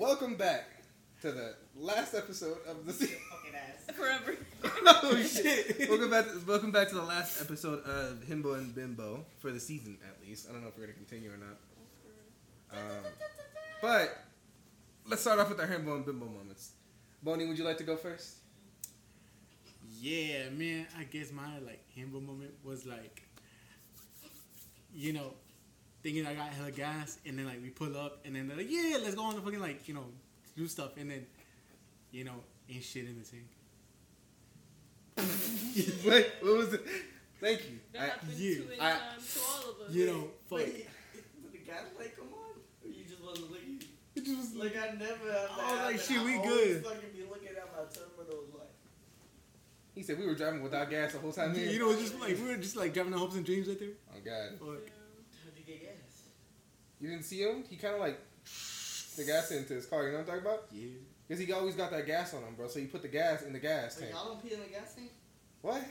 Welcome back to the last episode of the season. Fucking ass. Forever. oh shit! welcome back. To, welcome back to the last episode of Himbo and Bimbo for the season, at least. I don't know if we're gonna continue or not. Um, but let's start off with our Himbo and Bimbo moments. Bonnie, would you like to go first? Yeah, man. I guess my like himbo moment was like, you know, thinking I got hella gas, and then like we pull up, and then they're like, yeah, let's go on the fucking like you know do stuff, and then you know ain't shit in the tank. Wait, what was it? Thank you. That I- happened you- too many I- times to all of us. You know, fuck. Wait, did the gas light come on? Or you just wasn't looking? It just was Like I never have Oh, that like, shit, I we always good. fucking be looking at my terminal like. he said we were driving without gas the whole time. you know, just like we were just like driving our hopes and dreams right there. Oh god, Fuck. How'd you get gas? You didn't see him? He kind of like the gas into his car. You know what I'm talking about? Yeah. Because he always got that gas on him, bro. So he put the gas in the gas Wait, tank. y'all don't pee in the gas tank? What?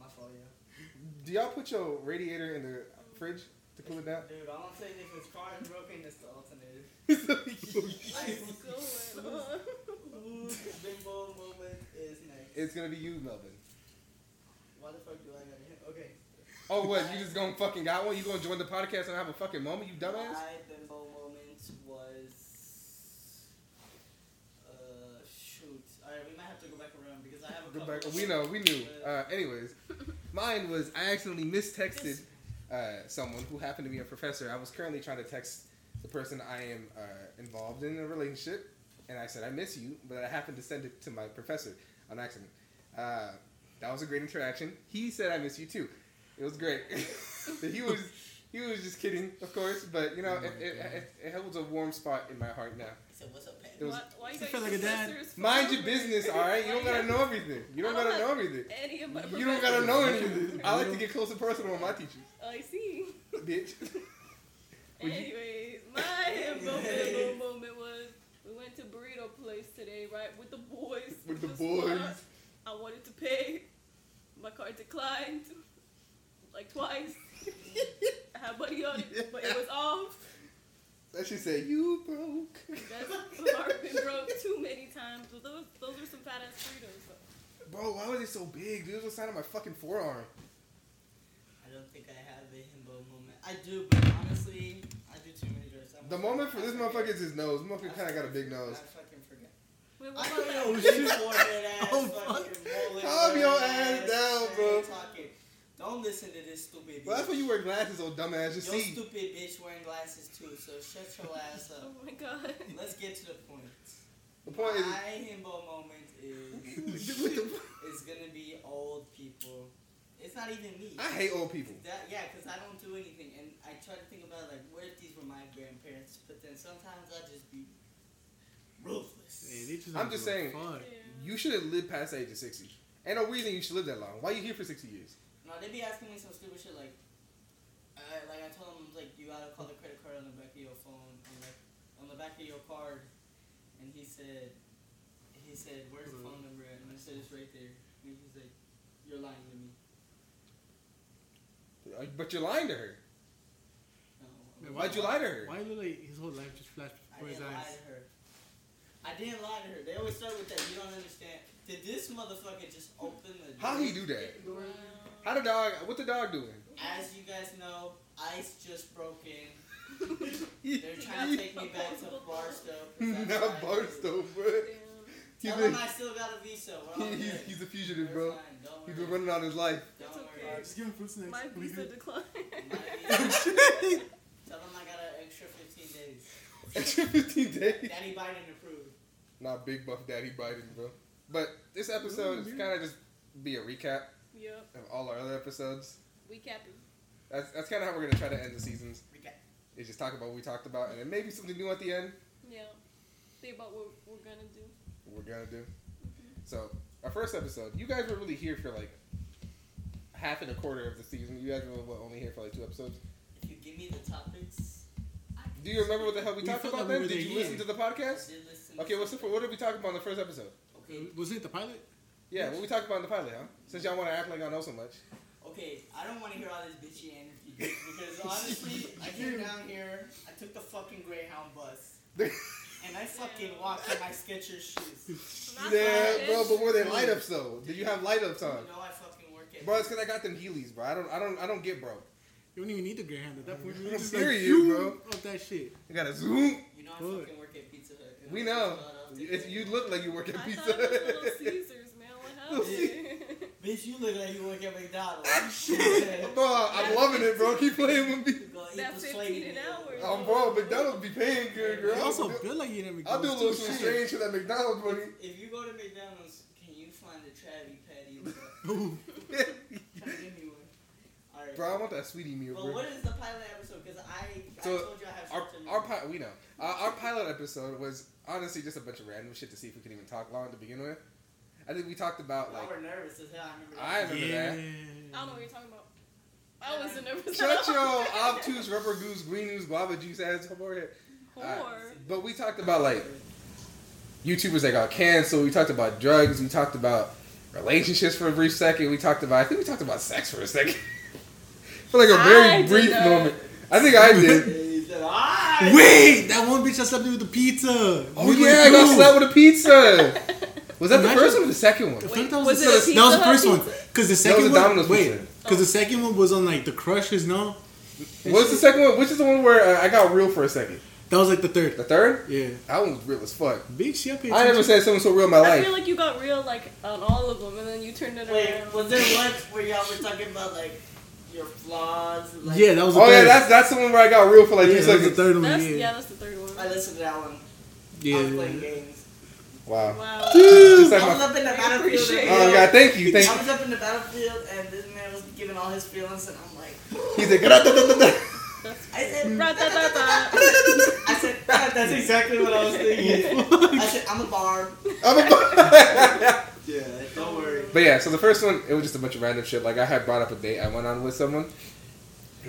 My fault, yeah. Do y'all put your radiator in the fridge to cool it down? Dude, all I'm saying is if his car is broken, it's the alternative. What's going on? Ooh, bimbo moment is next. it's gonna be you, Melvin. Why the fuck do I gotta hit? Okay. Oh, what? You just gonna fucking got one? You gonna join the podcast and have a fucking moment, you dumbass? My bimbo moment was. Uh, shoot. Alright, we might have to go back around because I have a Go back. We know, we knew. Uh, anyways, mine was I accidentally mistexted uh, someone who happened to be a professor. I was currently trying to text the person I am uh, involved in a relationship, and I said I miss you, but I happened to send it to my professor on accident. Uh, that was a great interaction. He said I miss you too. It was great. He was he was just kidding, of course, but you know Oh it, it, it, it holds a warm spot in my heart now. I said, what's up, Pat? Was- why, why you feel like a dad. Mind your business, all right. You don't gotta know everything. You don't I gotta know everything. Any of my You don't gotta know professors. anything. I like to get close and personal with my teachers, I see. bitch. Anyways, my himbo moment was we went to burrito place today, right, with the boys. With the squad. boys. I wanted to pay. My card declined like twice. I had money on it, but it was off. That she said, you broke. That's heart been broke too many times. But those those are some fat ass burritos. Though. Bro, why was it so big? Dude, it was the sign of my fucking forearm. I don't think I have a himbo moment. I do, but honestly, I do too many drugs. I'm The moment for this motherfucker is his nose. This motherfucker kind of got a big nose. I fucking forget. Wait, I what don't know. that? Big forehead oh, ass. Oh, fucking rolling Calm your ass, ass down, I bro. Talking. Don't listen to this stupid. Bitch. Well, that's why you wear glasses, old dumbass. Just Yo, see. stupid bitch wearing glasses too. So shut your ass up. Oh my god. Let's get to the point. The point is. My himbo moment is What the- is gonna be old people. It's not even me. I hate old people. That, yeah, because I don't do anything, and I try to think about like, what if these were my grandparents? But then sometimes I just be ruthless. Man, just I'm just saying. Yeah. You should have lived past the age of 60. Ain't no reason you should live that long. Why you here for 60 years? No, they be asking me some stupid shit like, uh, like I told them like you gotta call the credit card on the back of your phone, on like on the back of your card, and he said, he said, where's the phone number at? And I said it's right there. And he's like, you're lying to me. Uh, But you're lying to her. No. Man, Why'd you lie to her? Why look like his whole life just flashed before his didn't lie eyes? to her. I didn't lie to her. They always start with that. You don't understand. Did this motherfucker just open the door? How he do that? Wow. How the dog? What the dog doing? As you guys know, ice just broke in. They're trying to take me back to Barstow. that's Not Barstow, bro. Damn. He's, Tell been, them I still got a visa. We're all he- he's, he's a fugitive, We're bro. fine. Don't He's worry. been running out his life. Don't It's worry. okay. Just give him fruit snacks. My We visa good. declined. My visa- Tell them I got an extra 15 days. Extra 15 days. Daddy Biden approved. Not big buff daddy Biden, bro. But this episode is kind of just be a recap Yep. of all our other episodes. We capping. That's that's kind of how we're gonna try to end the seasons. Recap. Is just talk about what we talked about, and then maybe something new at the end. Yeah. Think about what we're gonna do. What We're gonna do. Mm-hmm. So our first episode, you guys were really here for like half and a quarter of the season. You guys were what, only here for like two episodes. If you give me the topics, Do you remember what the hell we, We talked about like then? were Did there, you listen to the podcast? I did listen Okay, what's the, what did we talk about in the first episode? Okay, Was it the pilot? Yeah, what we talked about in the pilot, huh? Since y'all want to act like y'all know so much. okay. I don't want to hear all this bitchy energy because honestly, I came down here. I took the fucking Greyhound bus. And I fucking walked in my Skechers shoes. Yeah, garbage. bro, but were they light ups though? Did you have light ups You on? know I fucking work at. Bro, it's because I got them Heelys, bro. I don't, I don't, I don't get broke. You don't even need the Greyhound at that point. I'm You're just serious, like, you bro. Of that shit. I got a zoom. You know I Good. fucking work at Pizza Hut. We I know. just thought I'll take It's, you look like you work at I Pizza. thought Bitch, you look like you work at McDonald's. bro, I'm loving it, bro. Keep playing with me. Go eat That the 15 sway an meal. hour. Um, bro, McDonald's be paying good, girl. You also I'll do- feel like you didn't I'll do a little too. something strange for that McDonald's money. If you go to McDonald's, can you find a Travi patty? Ooh. Try to give me one. Alright. Bro, I want that Saweetie meal, But bro. what is the pilot episode? Because I, So, I told you I have Our, short-term our memory. pi- we know. Uh, our pilot episode was honestly just a bunch of random shit to see if we could even talk long to begin with. I think we talked about Y'all like were nervous as hell. I remember. I that. remember yeah. that. I don't know what you're talking about. I wasn't nervous. shut your obtuse rubber goose green news guava juice ass forehead. Whore. But we talked about like YouTubers that got canceled. We talked about drugs. We talked about relationships for a brief second. We talked about I think we talked about sex for a second. for like a very I brief not. moment. I think I did. He said! Wait, that one bitch that slept with the pizza. Oh yeah, I got slapped with a pizza. Was that the first one or the second one? I Wait, think that was, was the, it a that was the Hut first one. Because the was second a one, Domino's wait, pizza. because the second one was on like the crushes, no? What's the second one? Which is the one where uh, I got real for a second? That was like the third. The third? Yeah. That one was real as fuck. Big shit. I never said something so real in my I life. I feel like you got real like on all of them, and then you turned it Wait, around. was there one where y'all were talking about like your flaws? Like, Yeah, that was the Oh third. yeah, that's that's the one where I got real for like yeah, two that was the third one. That's, yeah. yeah, that's the third one. I listened to that one. Yeah. I was playing games. Wow. Wow. Just like I was my- up in the battlefield. appreciate and, oh god, thank you, thank I you. was up in the battlefield, and this man was giving all his feelings, and I'm like, He's like, "Gra-da-da-da-da." I said, Ra-da-da-da. I said, "Ah, that's exactly what I was thinking. I said, I'm a barb. I'm a barb. Yeah, don't worry. But yeah, so the first one, it was just a bunch of random shit. Like I had brought up a date I went on with someone.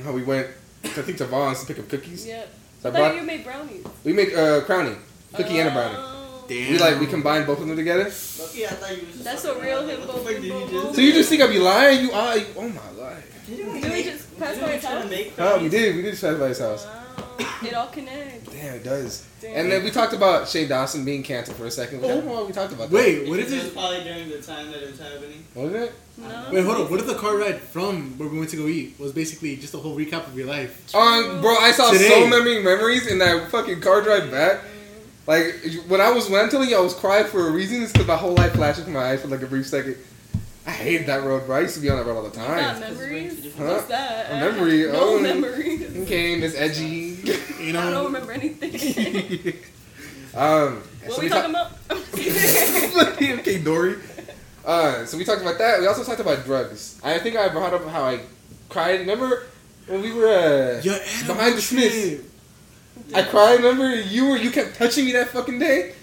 How we went, I think to Vaughn's to pick up cookies. Yeah. So I I thought brought, you made brownies. we make uh, crowning, cookie and a brownie. Oh. Damn. We like we combined both of them together. Lucky, I thought you was That's a real around. Like, himbo What the fuck did you bimbo just So you just think I be lying? You are? You, oh my god. Didn't we Did we just pass didn't by his to house? make Oh, we did. We did pass by his house. Wow. It all connects. Damn, it does. Damn. And then we talked about Shane Dawson being canceled for a second. I don't know why we talked about that. Wait, what It if was it? probably during the time that it was happening. Was it? No. Wait, hold on. What if the car ride from where we went to go eat was basically just a whole recap of your life? Um, bro, I saw Today. so many memories in that fucking car drive back. Like when I was when I'm telling you I was crying for a reason, it's because my whole life flashed from my eyes for like a brief second. I hated that road, bro. I used to be on that road all the You got time. memories? Huh? What's that? A memory, No oh. memories. Okay, Miss Edgy. You know. I don't remember anything. um, what so we talk- talking about? okay, Dory. Uh, so we talked about that. We also talked about drugs. I think I brought up how I cried. Remember when we were uh, Your behind the Smiths? I cried. Remember you were you kept touching me that fucking day.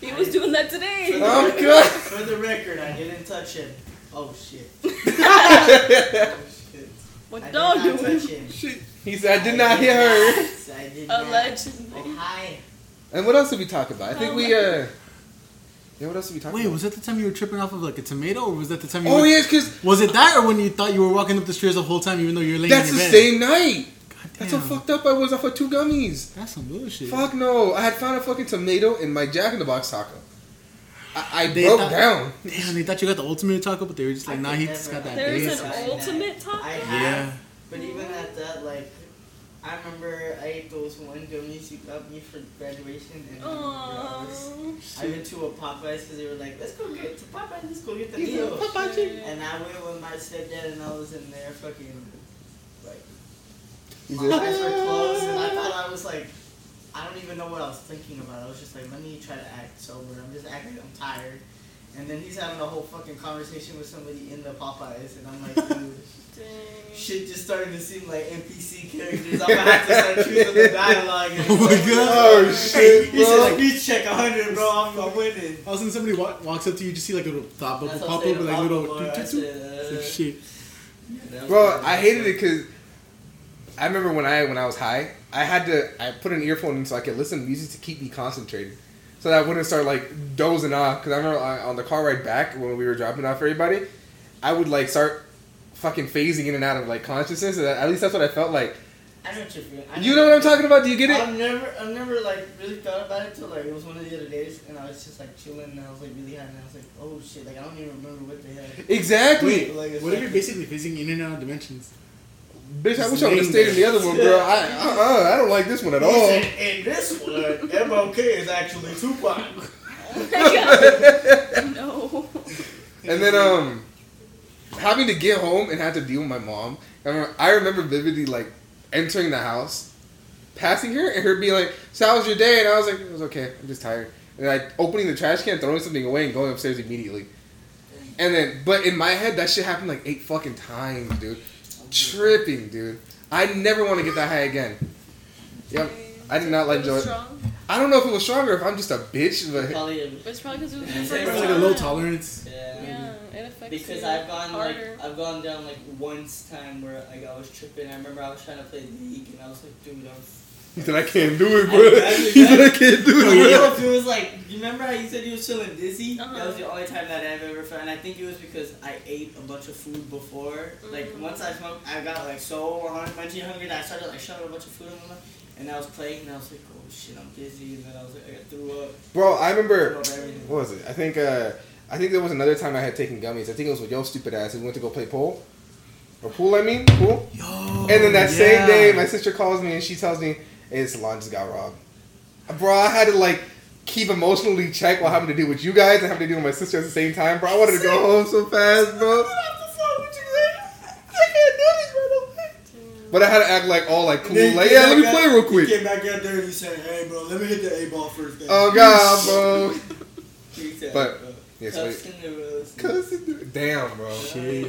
he was doing that today. Oh god. For the record, I didn't touch him. Oh shit. Oh shit. What I did dog not doing? him. Shit. He said I did not hear her. I did not. Allegedly. Oh, hi. And what else did we talk about? I think we uh. Yeah, what else did we talk about? Wait, about? was that the time you were tripping off of like a tomato, or was that the time you? Oh were, yes, because Was it that, or when you thought you were walking up the stairs the whole time, even though you were laying that's in the your bed? same night. God That's how fucked up I was off of two gummies. That's some bullshit. Fuck no! I had found a fucking tomato in my Jack in the Box taco. I, I They broke thought- down. Damn, they thought you got the ultimate taco, but they were just like, I nah, he just got that have There's base. an ultimate taco. I Yeah. but even at that, like, I remember I ate those one gummies you got me for graduation, and I I went to a Popeyes because they were like, let's go get to Popeyes, let's go get the meal. And I went with my stepdad, and I was in there fucking, like, He my said, eyes were closed, and I thought I was like, I don't even know what I was thinking about. I was just like, let me try to act sober. I'm just acting, I'm tired. And then he's having a whole fucking conversation with somebody in the Popeyes, and I'm like, dude, shit just starting to seem like NPC characters. I'm gonna have to start choosing the dialogue. And Oh my God. Oh shit, He said, bro. like, beach check 100, bro. I'm, I'm winning. All of a sudden, somebody wa- walks up to you, you just see like a little thought bubble That's what pop up saying with like about little. the boy. toot, I toot, toot. said, It's uh, like, shit. Bro. I hated it because I remember when I when I was high, I had to I put an earphone in so I could listen to music to keep me concentrated, so that I wouldn't start like dozing off. Because I remember I, on the car ride back when we were dropping off everybody, I would like start fucking phasing in and out of like consciousness. And at least that's what I felt like. I don't know what you're feeling. I You know what I'm talking about? Do you get it? I've never, I've never like really thought about it till like it was one of the other days, and I was just like chilling, and I was like really high, and I was like, oh shit, like I don't even remember what the hell. Exactly. Like, it's What if you're basically visiting in and out dimensions? Bitch, I wish I would have stayed in the other one, bro. I, uh, I don't like this one at all. said, in this one, MLK is actually Tupac. Oh no. And then um, having to get home and have to deal with my mom. I remember, I remember vividly like entering the house, passing her, and her being like, "So how was your day?" And I was like, "It was okay. I'm just tired." And like opening the trash can, throwing something away, and going upstairs immediately. And then, but in my head, that shit happened like eight fucking times, dude. Tripping, dude. I never want to get that high again. Yep. I did not like It was Joe. strong, I don't know if it was stronger, if I'm just a bitch, but Probably a, but it's probably because it was Yeah, your it's first like like a low tolerance. yeah. Yeah, it affects Because you I've gone like. I've gone down like once time where like I was tripping. I remember I was trying to play league and I was like, dude, I'm. He said I can't do it, bro. I- He said I can't do You it. know, bro. if it was like, you remember how you said you was feeling dizzy? That Uh-huh. was the only time that I've ever felt, and I think it was because I ate a bunch of food before. Like Mhm. once I smoked, I got like so hungry, munchy hungry that I started like shoving a bunch of food in my mouth, and I was playing, and I was like, oh shit, I'm dizzy, and then I was like, I threw up, Bro, I remember threw up everything. what was it? I think uh I think there was another time I had taken gummies. I think it was with yo stupid ass. We went to go play pool. Or pool, I mean, pool. Yo. And then that same day, my sister calls me and she tells me, "Hey, the salon just got robbed." Bro, I had to like keep emotionally check while having to deal with you guys and having to deal with my sister at the same time. Bro, I wanted to go home so fast, bro. But I had to act like all like cool, like yeah, let me play real quick. Came back out there and he said, hey bro, let me hit the A ball first. Then. Oh god, bro. But- Yes, wait. cuffs in the damn, bro.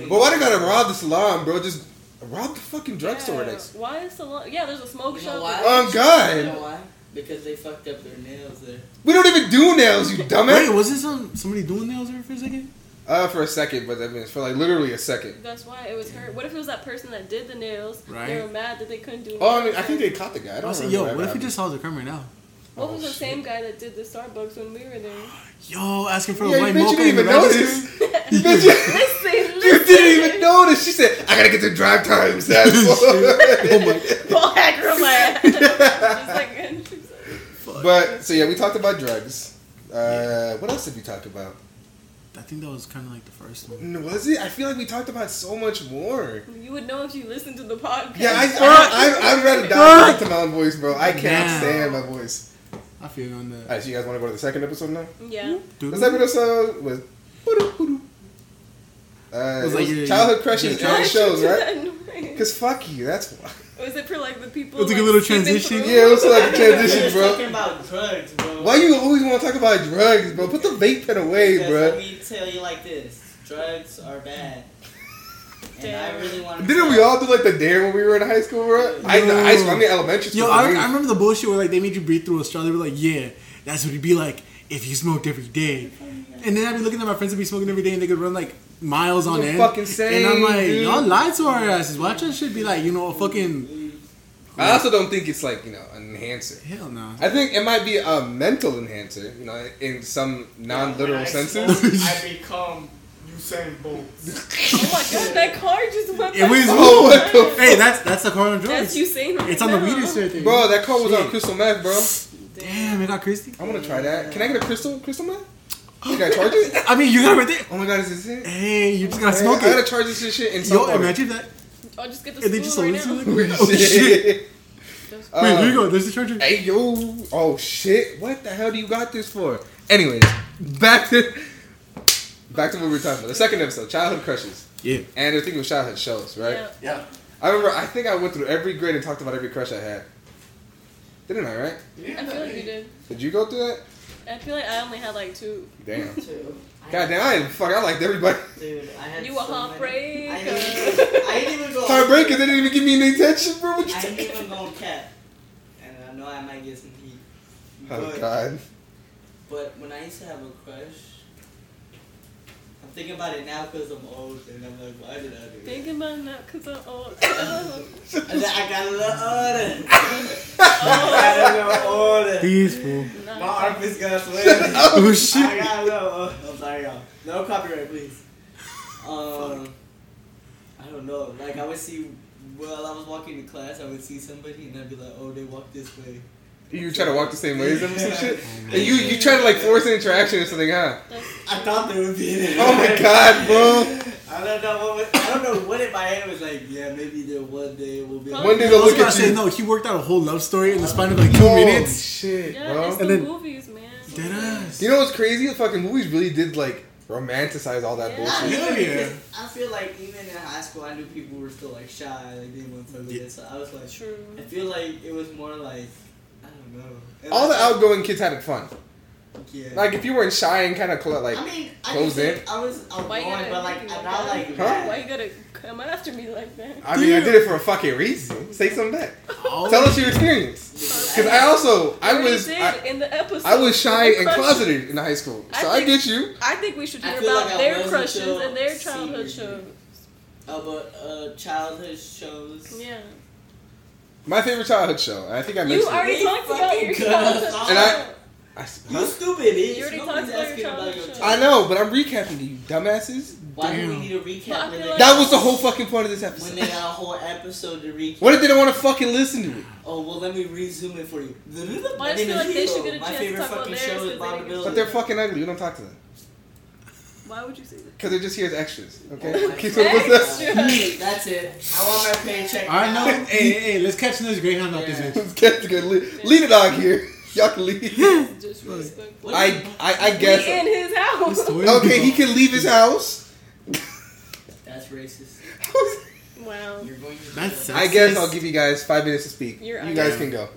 But why they gotta rob the salon, bro? Just rob the fucking drugstore yeah. next. Why is the long? Yeah, there's a smoke You know shop. why? Oh god. You know why? Because they fucked up their nails there. We don't even do nails, you dumbass. Wait, dumbass. was it some somebody doing nails there for a second? Uh, for a second, but that means for like literally a second. That's why it was her. What if it was that person that did the nails? Right. They were mad that they couldn't do. Oh, I mean, I think they caught the guy. I I don't was like, yo, what what if he just saw the camera right now? What Oh, was the shit. same guy that did the Starbucks when we were there? Yo, asking for Yeah, a white bitch, you didn't even notice. You listen, you listen. didn't even notice. She said, "I gotta get the drive times." That's Oh my Pull that girl my ass. Just like, Fuck. But so yeah, we talked about drugs. Uh, what else did we talk about? I think that was kind of like the first one. Was it? I feel like we talked about so much more. you would know if you listened to the podcast. Yeah, I, I, I I'd rather die than to my own voice, bro. I can't Damn. stand my voice. I feel on that. Alright, so you guys want to go to the second episode now? Yeah. Dude, The second episode was. Uh, it Was was like your- childhood crushes your and childhood shows, right? right? Cause fuck you, that's why. Was it for like the people? It was like a little transition. Yeah, it was like a transition, bro. talking about drugs, bro. Why you always want to talk about drugs, bro? Put the vape pen away, Because bro. Let me tell you like this: drugs are bad, and I Damn. really. Didn't we all do like the dare when we were in high school, bro? I, in high school, I mean elementary school. Yo, I, I remember the bullshit where like they made you breathe through a straw. They were like, yeah, that's what it'd be like if you smoked every day. And then I'd be looking at my friends that be smoking every day, and they could run like miles on You're end. fucking sane, and I'm like, dude. y'all lied to our asses. Watch that shit be like, you know, a fucking I also don't think it's like you know an enhancer. hell no. I think it might be a mental enhancer, you know, in some non-literal When senses. I become Usain Bolt. Oh my god, that car just went. It was- so Oh, what the fast. Hey, that's that's the car on drugs. That's you saying right It's on the now. weed shit thing. Bro, that car was on crystal meth, bro. Damn, it got Christy. I want to try that. Can I get a crystal crystal meth? You gotta charge it? I mean, you got it right there. Oh my god, is this it? Hey, you just gotta Hey, smoke I gotta it. charge this shit in some Yo, form. imagine that. I'll just get the And they just spoon right sold it now. to you. Oh, Oh shit. Uh, Wait, here you go. There's the charger. Hey yo! Oh shit! What the hell do you got this for? Anyways, back to back to what we were talking about. The second episode, childhood crushes, Yeah. and I think it was childhood shows, right? Yeah. Yeah. I remember. I think I went through every grade and talked about every crush I had. Didn't I? Right? Yeah. I feel like you did. Did you go through that? I feel like I only had like two. Damn. Two. I- God damn! I fuck. I liked everybody. Dude, I had You a so many- heartbreak. I didn't even, I didn't even go. Heartbreak, cause they didn't even give me any attention, bro. What you I didn't talking? even go cat, and I know I might get some heat. Oh But, god. but when I used to have a crush, I'm thinking about it now because I'm old, and I'm like, why did I do that? Thinking about it now because I'm old. I got a little older. I got a little older. Peaceful. My Nah. armpits got sweaty. Oh shit. I got a little. Oh, I'm sorry, y'all. No copyright, please. Um, I don't know. Like I would see while I was walking to class, I would see somebody and I'd be like, oh, they walk this way. You try to walk the same way as them and some shit. And you you try to like force an interaction or something, huh? I thought there would be an Oh my god, bro. I don't know what was, I don't know what in my head was like. Yeah, maybe there one day will be. One One day I they'll was look about at to say you. no. He worked out a whole love story in the span of like two Holy minutes. shit, yeah, bro. it's the And then- movies, man. Deadass. You know what's crazy? The fucking movies really did like romanticize all that Yeah. bullshit. Yeah. Hell yeah. I feel like even in high school, I knew people were still like shy, like they didn't want to talk Yeah. about it. So I was like, True. I feel like it was more like, I know. And All the outgoing kids had it fun. Yeah. Like if you weren't shy and kind of like I mean, I closed didn't in. I was outgoing, but like I'm not like like Huh? mad. Why you gotta come after me like that? I mean, I did it for a fucking reason. Say something back. Oh. Tell us your experience. Because I also I was did I, in the episode. I was shy and closeted in high school, so I, think- get you. I think we should hear about like their crushes and their childhood shows. About uh, childhood shows. Yeah. My favorite childhood show. I think I You mentioned. it. already We talked about your could. childhood And I- show. I, s- You stupid bitch. You already Nobody's talked about your asking about childhood your show. I know, but I'm recapping to you, dumbasses. Why do we need a recap when they, like- That was the whole fucking point of this episode. when they got a whole episode to recap? What if they don't want to fucking listen to it? Oh well, let me resume it for you. Well, I just feel like they should get a My chance to favorite talk about fucking theirs show is because Bob they and get- Billy. But they're fucking ugly. We don't talk to them Why would you say that? because they're just here as extras. Okay. Oh my Keep it with us. That's it. I want my paycheck. I now. know. hey, hey, hey, let's catch this Greyhound out this Yeah. bitch. Let's catch to good. Lead, lead it on here. Y'all can leave. Disrespectful. What I, I, I We guess. in his house. It's the way Okay, he can leave his house. That's racist. Wow. You're going to. That's jail. I guess I'll give you guys five minutes to speak. You're You guys can go.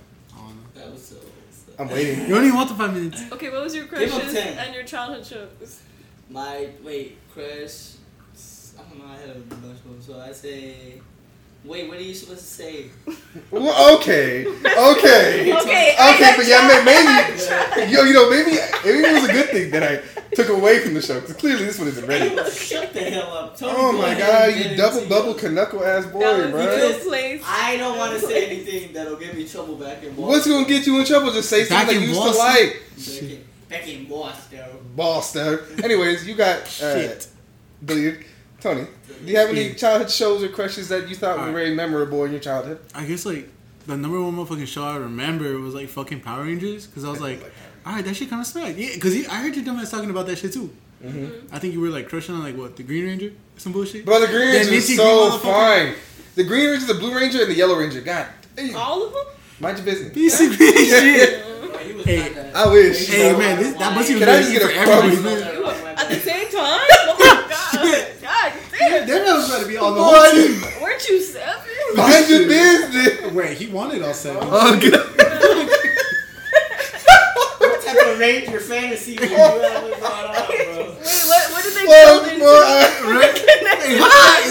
That was so. so- I'm waiting. You don't want the five minutes. Okay, what was your Give him crushes and your childhood shows? My wait, crush. I don't know. I had a bunch of them, so I say. Wait, what are you supposed to say? Well, okay, okay, Okay, I okay, but yeah, tried. may- maybe, yo, you know, maybe, maybe it was a good thing that I took away from the show because clearly this one isn't ready. Shut the hell up. Tony, Oh my god, you double into bubble knuckle ass boy, bro. your place. I don't want to say anything that'll get me trouble back in Boston. What's gonna get you in trouble? Just say Back something that you used to Boston? like. Back in, back in Boston? Boston. Anyways, you got uh, Shit. Billiard. Tony, do you have any Yeah. childhood shows or crushes that you thought were Alright. very memorable in your childhood? I guess like the number one motherfucking show I remember was like fucking Power Rangers because I was like, all right, that shit kind of smacked. Yeah, because I heard your dumbass talking about that shit too. Mhm. I think you were like crushing on like what the Green Ranger, some bullshit. Bro, the Green Ranger is so fine. The Green Ranger, the Blue Ranger, and the Yellow Ranger. God, damn. All of them? mind your business. Basic green shit. He was Hey, not that. I wish. Hey man, this, that must be Can I very just easy get for everybody, man. At the same time? Oh my god. God damn. That man was about to be on the Boy, whole team. Weren't you seven? Mind your business. Wait, he wanted all seven. Oh, God. What type of Ranger fantasy were you having going on, bro? Wait, what, what did they Well, build into? boy, Hey, what?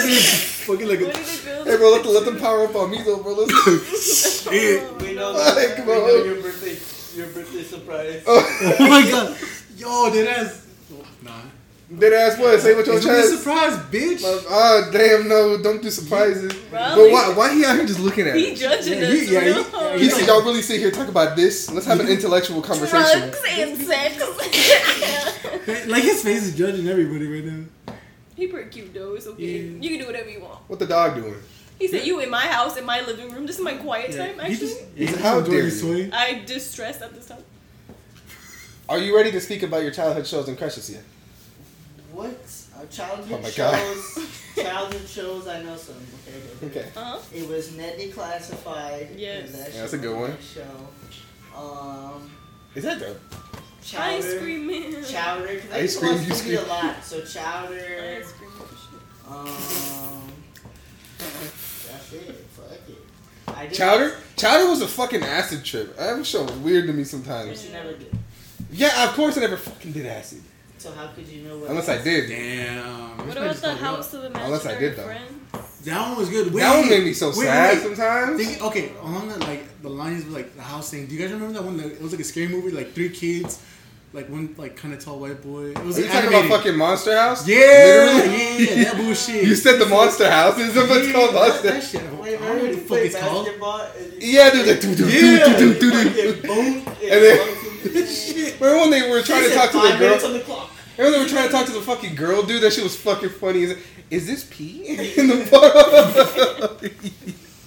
Fucking like What a did they build Hey, bro, let, them- let them power up on me, though, bro. Listen. shit. We know, Like, that, we know your birthday, your birthday surprise. Oh, Oh my god. Yo, did ass. Nah. Dead ass what? Say what your It's gonna a surprise, bitch. Ah, damn, no, don't do surprises. But why, why he out here just looking at He us? judging Yeah, us. he- yeah, he- no. yeah, He said, y'all really sit here talk about this? Let's have an intellectual conversation. Drugs and sex. Like his face is judging everybody right now. he pretty cute though. It's okay. Yeah. You can do whatever you want. What the dog doing? He said, "You in my house, in my living room. This is my quiet Yeah, time. Actually, just, He he said, just "How dare his you." swing. I distressed at this time. Are you ready to speak about your childhood shows and crushes yet? What? Uh, childhood Oh my God. shows. childhood shows. I know some. Okay. okay, okay. Okay. Uh huh. It was Ned's Declassified. Yes. That Yeah, that's shit a good was one. my Show. Um, Is that dope? Chowder. Ice cream man. Chowder. Cause I Ice used to cream, you TV scream. a lot. So Chowder. Ice cream. shit. Um, that's. Fuck it. I did Chowder? Chowder was a fucking acid trip. That show was weird to me sometimes. She never did. Yeah, of course I never fucking did acid. So how could you know what? Unless I did. Damn. What about the house of the Unless I did, though. friends? That one was good. Wait, That one made me so wait, sad wait. sometimes. Think, okay, along the, like the lines of like the house thing. Do you guys remember that one? That, it was like a scary movie, like three kids, like one like kind of tall white boy. It was Are you animated. talking about fucking Monster House? Yeah, Literally? yeah, yeah, that bullshit. You said the Monster House. Is that what's Yeah, called Monster? That shit. I don't know what the fuck it's called. basketball? and you- Yeah, dude, like, do, do, do, Yeah. do, do, do, do. And then- Shit. Remember when they were trying to talk to the girl? minutes on the clock. Remember they were trying to talk to the fucking girl, dude? That shit was fucking funny. Is, it, is this pee in the bottle?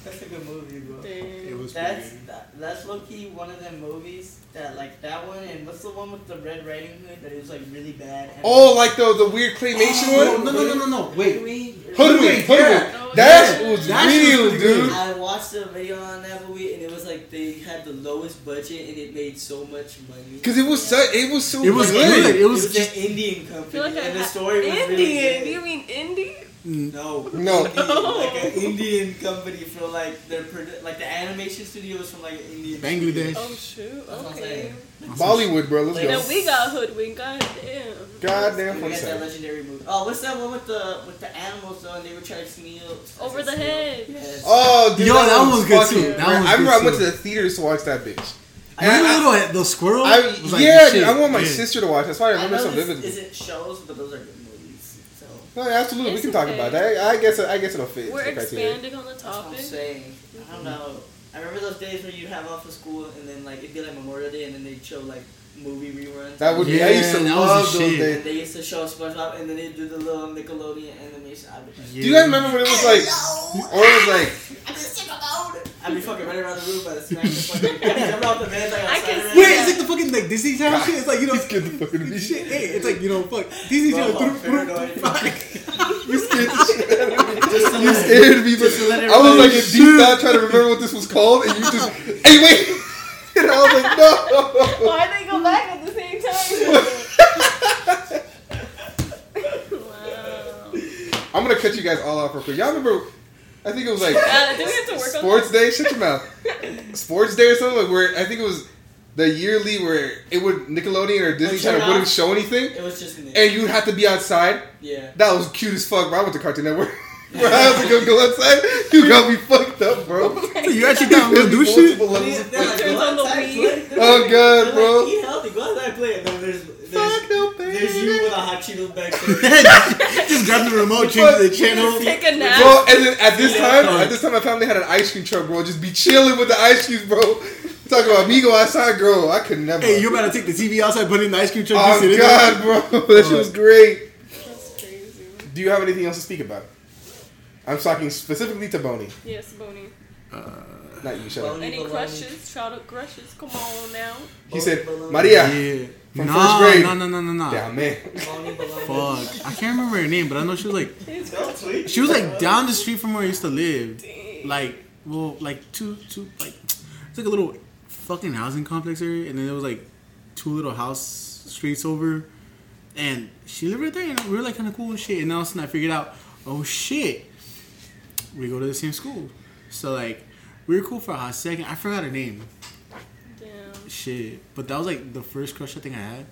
That's a good movie, bro. It was That's pretty good. that, that's low key one of them movies that like that one and what's the one with the Red Riding Hood that is like really bad. And Oh, like the the weird claymation Oh, one. no, no, no, no, no. Wait. Hoodwink? Hoodwink, Yeah. Hoodwink. That yeah. was That shit was real, good. dude. I watched a video on that movie and it was like they had the lowest budget and it made so much money. Cause it was so it was so It was good. good. It It was was, just an Indian company feel like I and the ha- story was Indian. really Do you mean indie? Mm, No, No. Indian, like an Indian company from like their produ- like the animation studio was from like an Indian Bangladesh. Oh shoot. That's I'm Okay. saying. Bollywood, bro. Let's Like, go. Now we got hoodwink. God damn. Goddamn We got that sight. legendary movie. Oh, what's that one with the with the animals though? And they were trying to steal Over the Hedge. Yes. Oh, dude, Yo, that one was good fucking too. That one was I remember good I went too. to the theaters to watch that bitch. I remember And the little the squirrel. I, was like, yeah, shit. dude, I want my Yeah. sister to watch. That's why I I remember know so vividly. Is it shows, but those are good movies. So No, absolutely, we It's can talk about that. I, I guess I guess it'll fit We're the criteria. expanding on the that's what I'm topic. saying. I don't know. I remember those days when you'd have off of school and then like it'd be like Memorial Day and then they'd show like movie reruns. That would be. I used to Yeah, that was love the those shit. days. They used to show SpongeBob and then they'd do the little Nickelodeon animation. I'd be Do you guys remember when it was like, or it was like, I'm just sick of old. I'd be fucking running around the room by the smack the fucking jump off the bed like I outside can of see it. Wait, it's like the fucking like Disney Channel shit. It's like you know, He's getting the fucking shit. Hey, it's like you know, fuck Disney Bro, Channel. I'm paranoid. you scared the shit out of me. Just You scared me, but just to let I was like in deep thought trying to remember what this was called, and you just, hey wait, and I was like, no. Why they go back at the same time? wow. I'm gonna cut you guys all off real quick. Y'all remember? I think it was like Uh, do we have to work on Sports Day. Shut your mouth. Sports Day or something like where I think it was the yearly where it would Nickelodeon or Disney Like, Channel wouldn't off. show anything, It was just me. and you'd have to be outside. Yeah. That was cute as fuck, bro. I went to Cartoon Network. Bro, I had to go, go outside. You got me fucked up, bro. So you actually thought we were do shit? Multiple levels of like, Turns on the outside, Wii. play. They're Oh, like- God, bro. Like, Eat healthy. Go outside and play. And then there's there's, Fuck no, baby. there's you with a hot Cheetos back there. Just grab the remote, change the channel. Take a nap. Bro, and then at this time, at this time, my family had an ice cream truck, bro. Just be chilling with the ice creams, bro. Talk about me go outside, girl. I could never. Hey, you better take the TV outside, put it in the ice cream truck. just Oh sit God, there. bro, that shit was great. That's crazy. Do you have anything else to speak about? I'm talking specifically to Boney, Yes, Boney. Uh, not you. Shut up. Any Baloney. crushes? Shout out crushes. Come on now. He said, Maria. Yeah. From no, first grade. no, no, no, no, no. Damn man. Baloney, baloney. Fuck. I can't remember her name, but I know she was like she was like down the street from where I used to live. Like, well, like two, two, like it's like a little fucking housing complex area, and then there was like two little house streets over, and she lived right there, and we were like kind of cool and shit. And all of a sudden, I figured out, oh shit, we go to the same school, so like we were cool for a hot second. I forgot her name. Damn. Shit, but that was like the first crush I think I had.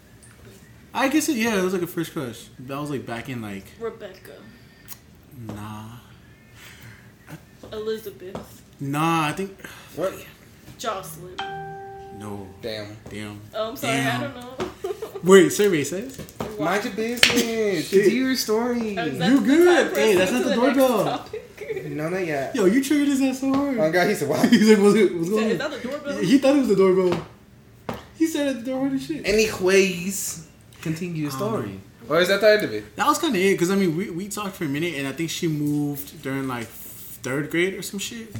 I guess it, yeah, it was like a first crush. That was like back in like Rebecca. nah, Elizabeth. nah. I think What? Jocelyn. No. Damn. Damn. Oh, I'm sorry. I don't know. Wait, survey says. Mind your business. Do your story. Oh, You that's good. time Hey, that's not go the doorbell. No, not yet. Yo, you triggered his ass so hard. Oh God, he said, "Wow." He's like, what's, what's going on? that the doorbell? He thought it was the doorbell. He said at the door and shit. Anyways, continue your story. story. Or is that the end of it? That was kind of it, cause I mean, we, we talked for a minute, and I think she moved during like third grade or some shit,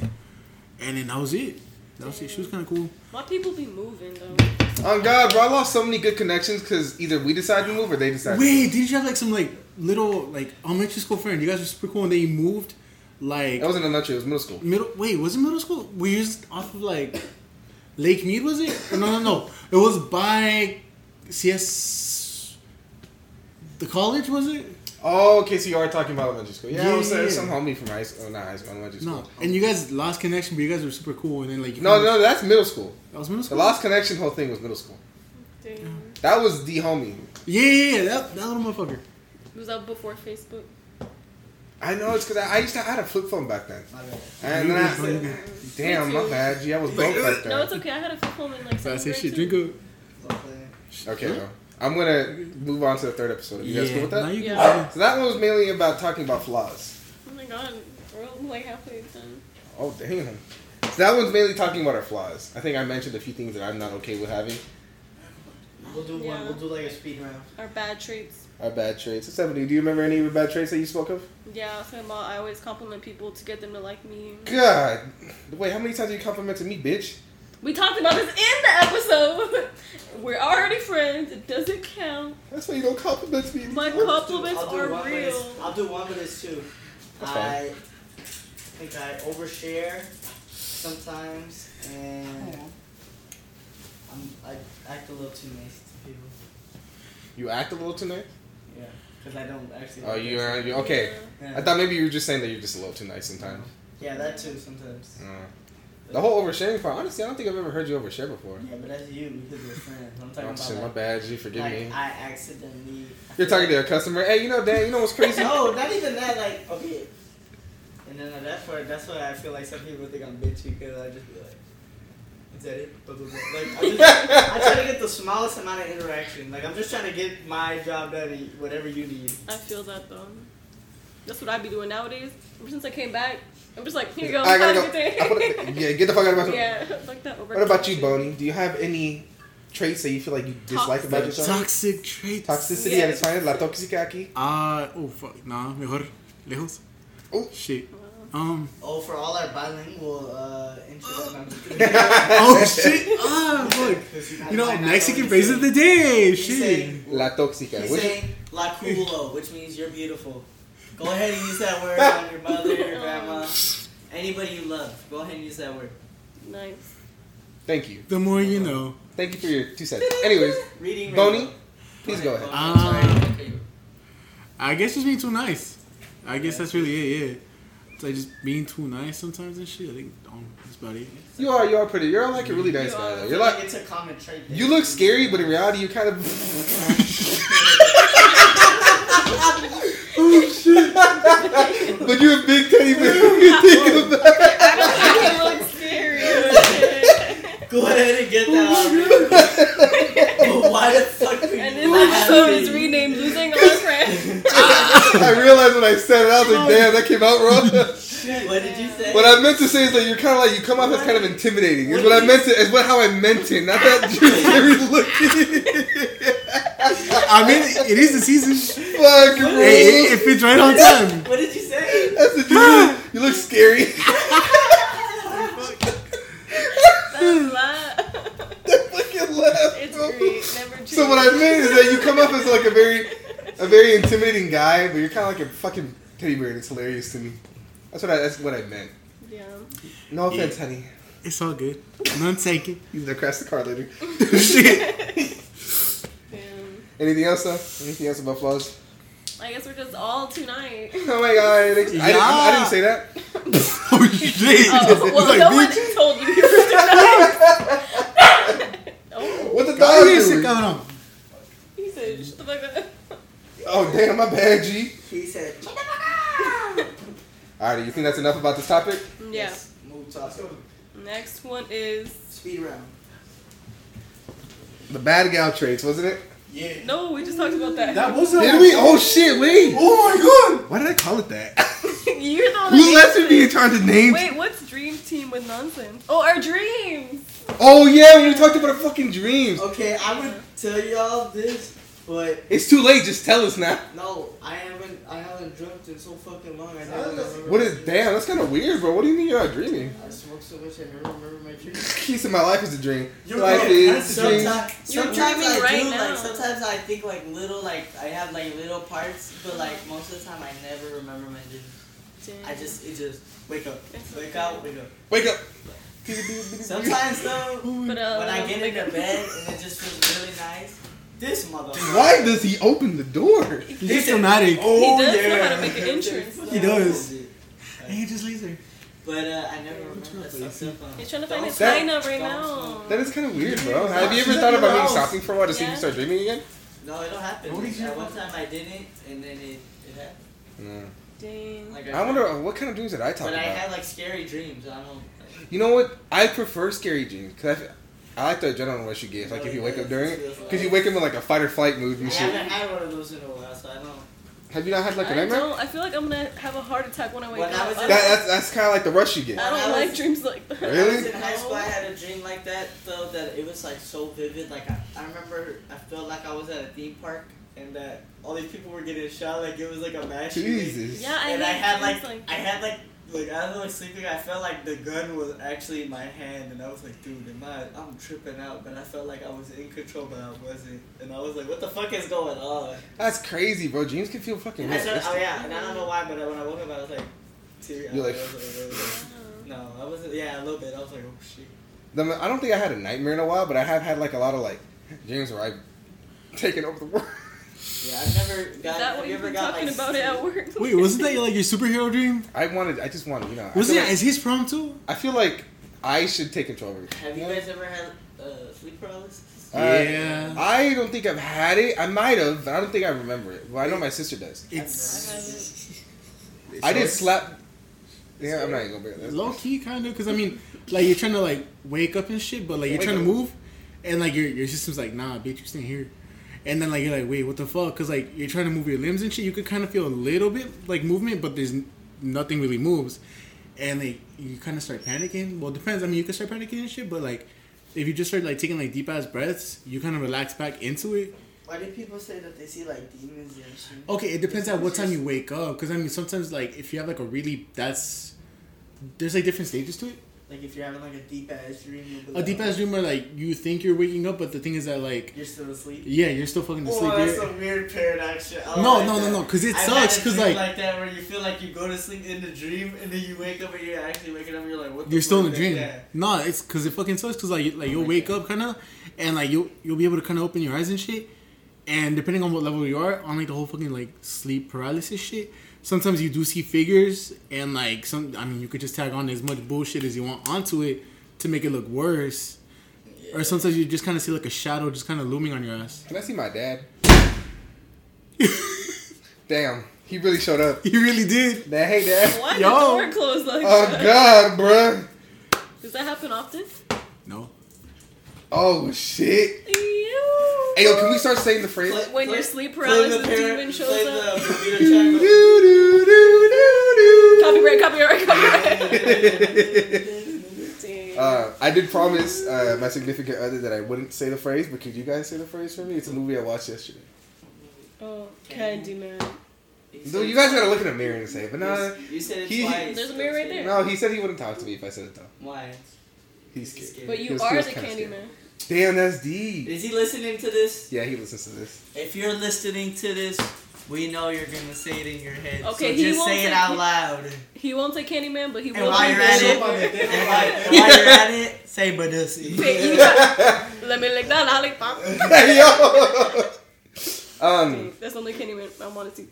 and then that was it. That was it. She was kind of cool. Why people be moving though? Oh God, bro, I lost so many good connections because either we decided to move or they decided. Wait, did you have like some like little like elementary school friend? You guys were super cool, and they moved like That wasn't elementary. It was middle school. middle. Wait, was it middle school? We used off of like Lake Mead, was it? No, no, no. It was by CS. The college was it? Oh, okay. So you are talking about elementary school. Yeah, Yeah, I was yeah, yeah. some homie from high school. Oh, not high school, elementary school. No. And you guys lost connection, but you guys were super cool, and then like you No, no, that's middle school. that was middle school. The school. lost connection whole thing was middle school. Damn. That was the homie. Yeah, yeah, yeah. That that little motherfucker. It was that before Facebook? I know it's because I, I used to I had a flip phone back then. And then I, You damn, my bad. Gee, I was broke back then. No, it's okay. I had a flip phone in like So I seventh say grade shit. Drink up. Okay, though. I'm gonna move on to the third episode. You guys cool with that? Now Yeah. So that one was mainly about talking about flaws. Oh my god, we're like halfway done. Oh damn. So that one's mainly talking about our flaws. I think I mentioned a few things that I'm not okay with having. We'll do Yeah. one. We'll do like a speed round. Our bad traits. Our bad traits. Stephanie, do you remember any of your bad traits that you spoke of? Yeah, I was talking about I always compliment people to get them to like me. God. Wait, how many times have you complimented me, bitch? We talked about this in the episode. We're already friends. It doesn't count. That's why you don't compliment me. My compliments I'll do are one with real. this. I'll do one with this too. That's fine. I think I overshare sometimes, and I'm, I act a little too nice to people. You act a little too nice. Yeah, because I don't actually. Oh, you're, stuff. You, okay. Yeah. I thought maybe you were just saying that you're just a little too nice sometimes. Yeah, that too sometimes. Uh, the whole oversharing part, honestly, I don't think I've ever heard you overshare before. Yeah, but that's you because we're friends. I'm talking Oh, about shit, my bad, You forgive like me. I accidentally. You're talking to a customer. Hey, you know, Dan, you know what's crazy? No, not even that. Like, okay. And then at that part, that's why I feel like some people think I'm bitchy because I just be like, is that it? Blah, blah, blah. Like, I, just, I try to get the smallest amount of interaction. Like, I'm just trying to get my job done, and whatever you need. I feel that though. That's what I'd be doing nowadays. Ever since I came back, I'm just like, here you go. I gotta go. good day. I put it- yeah, get the fuck out of my yeah, like that. Over What about you, Boney? Do you have any traits that you feel like you dislike about yourself? Toxic traits. Toxicity Yeah. at its finest, la tóxica aquí. Uh, oh, fuck. Nah, mejor. Lejos. Oh. Shit. Um. Oh, for all our bilingual uh, intro. no, I'm just kidding. Oh, shit. Ah, look. You know, might Mexican what phrases of the day. He's Shit. saying- La tóxica. He's Which- saying la culo, which means you're beautiful. Go ahead and use that word on your mother, your grandma, anybody you love. Go ahead and use that word. Nice. Thank you. The more you know. Thank you for your two cents. Anyways, Reading. Boney, please go ahead. I'm sorry. Um, I guess just being too nice. I guess that's really it, yeah. It's like just being too nice sometimes and shit. I think um, that's about it. You are, you are pretty. You're like a really nice You guy. Though. You're like like, it's a common trait. there. you look scary, but in reality, you kind of. oh shit! but you're a big teddy bear. You think about it. I don't think it looks scary. Go ahead and get that oh, out. but why the fuck would and you this laugh episode is renamed "Losing Our Friend." I realized when I said it, I was like, oh. damn, that came out wrong. What did you say? what I meant to say is that you're kind of like you come off as kind of intimidating. Is What what I did meant to. Is what how I meant it. Not that you're scary looking. I mean, it is the season. Fuck, bro. Hey, it, it fits right on time. What did you say? That's the truth. You look scary. That's that. that fucking laugh. It's great. Never change. So what I meant is that you come off as like a very, a very intimidating guy, but you're kind of like a fucking teddy bear, and it's hilarious to me. That's what I. That's what I meant. Yeah. No offense, honey. It's all good. None taken. He's gonna crash the car later. shit. Damn. Anything else though? Anything else about flaws? I guess we're just all tonight. Oh my god! I didn't, I didn't, I didn't say that. oh shit. Oh, well, It's no like, one told you you were tonight. oh, What the dog cállese, doing? cabrón. he said, "Shut the fuck up." Oh damn, my bad, G. He said. Alright, you think that's enough about this topic? Yeah. Yes. Move to. Next one is Speed round. The bad gal traits, wasn't it? Yeah. no. We just talked about that. That wasn't. Did we? Oh shit! Wait. Oh my god. Why did I call it that? You're the one. Who that lets me be in charge of names? Wait, what's Dream Team with nonsense? Oh, our dreams. Oh yeah, when we talked about our fucking dreams. Okay, I would tell y'all this, but It's too late. Just tell us now. no, I haven't. I haven't dreamt in so fucking long. I never remember. What is? Damn, that's kind of weird, bro. What do you mean you're not dreaming? I smoke so much I never remember my dreams. Keys in my life is a dream. You're life right. is a dream. Sometimes, You're sometimes dreaming I right do, now. Like sometimes I think like little, like I have like little parts, but like most of the time I never remember my dreams. I just it just wake up, wake okay. up, wake up. Wake up. Sometimes though, But uh, when I get into bed and it just feels really nice, this motherfucker. Why does he open the door? He's just dramatic. Oh He does know how to make an entrance. He does. And he just leaves there. But uh, I never remember that stuff. He's trying to find his That- sign up right now. That is kind of weird, bro. Yeah. Have you ever thought about maybe mouth. stopping for a while to see if you start dreaming again? No, it'll happen. What is At your- one time I didn't, and then it, it happened. No. Dang. Like I wonder uh, what kind of dreams did I talk about. But I had like scary dreams. I don't. Like, You know what? I prefer scary dreams because I, I like the adrenaline rush you get. Like if you wake up during it, because you wake up in like a fight or flight mood I and shit. haven't had one of those in a while, so I don't. Have you not had like a I nightmare? don't. I feel like I'm gonna have a heart attack when I wake When I up. was I in- That, that's that's kind of like the rush you get. I don't I like dreams like that. When I was in high school, I had a dream like that though that it was like so vivid. Like I, I remember, I felt like I was at a theme park and that all these people were getting shot. Like it was like a mass shooting. Jesus. Yeah, I and I had like, like I had like like as I was sleeping, I felt like the gun was actually in my hand, and I was like, dude, am I? I'm tripping out, but I felt like I was in control, but I wasn't, and I was like, what the fuck is going on? That's crazy, bro. Dreams can feel fucking And I real. started, oh yeah, and I don't know why, but when I woke up, I was like, teary. You're like- I was like, no, I wasn't. Yeah, a little bit. I was like, oh shit. I don't think I had a nightmare in a while, but I have had like a lot of like dreams where I've taken over the world. Yeah, I've never got. Is that have what you ever been got talking like, about it at work? Wait, wasn't that like your superhero dream? I wanted. I just wanted. You know. Wasn't like, is his prom too? I feel like I should take control of it. Have you guys ever had uh, sleep paralysis? Uh, Yeah. I don't think I've had it. I might have, but I don't think I remember it. Well, I know my sister does. It's I did it's slap. Yeah, I'm not even gonna bring it. low key kind of because I mean, like you're trying to like wake up and shit, but like you're Wake trying to move, and like your your system's like, nah, bitch, you stay here. And then like you're like, wait, what the fuck? Because like you're trying to move your limbs and shit, you could kind of feel a little bit like movement, but there's nothing really moves, and like you kind of start panicking. Well, it depends. I mean, you can start panicking and shit, but like if you just start like taking like deep ass breaths, you kind of relax back into it. Why do people say that they see like demons and shit? Okay, it depends at what time you wake up. Because I mean, sometimes like if you have like a really that's there's like different stages to it. Like if you're having like a deep ass dream. A deep ass dream where like you think you're waking up, but the thing is that like You're still asleep. yeah, you're still fucking asleep. Oh, that's You're- some weird paradox shit. No, like no, no, that. no, because it I've sucks. Because like, like that where you feel like you go to sleep in the dream and then you wake up and you're actually waking up and you're like, what? The you're still in fuck a dream. Yeah. No, it's because it fucking sucks. Because like you- like you'll wake that. up kind of, and like you you'll be able to kind of open your eyes and shit. And depending on what level you are on like the whole fucking like sleep paralysis shit, sometimes you do see figures and like some. I mean, you could just tag on as much bullshit as you want onto it to make it look worse. Or sometimes you just kind of see like a shadow just kind of looming on your ass. Can I see my dad? Damn, he really showed up. He really did. Dad, hey dad. Why Yo. the door closed like Oh that? God, bruh. Does that happen often? No. Oh shit. Ew. Hey yo, can we start saying the phrase? Play- When play- your sleep paralysis the par- demon shows play up. the Bermuda Do, Triangle. do, do, do, do. Copyright, copyright, copyright. Uh, I did promise uh, my significant other that I wouldn't say the phrase, but could you guys say the phrase for me? It's a movie I watched yesterday. oh, Candyman. Dude, you guys gotta look in the mirror and say, it, but nah. You said it he- twice. There's a mirror right there. No, he said he wouldn't talk to me if I said it though. Why? He's scared. But He you was- are the kinda scared. Candyman. Damn, that's deep. Is he listening to this? Yeah, he listens to this. If you're listening to this, we know you're gonna say it in your head. Okay, so he just say it say- out loud. He won't say Candyman, but he And will while say you're at it, and while, and while you're at it, say Badusi. Say, you got- Let me lick that lollipop. Yo. Um, Dang, That's the only Candyman I wanted to.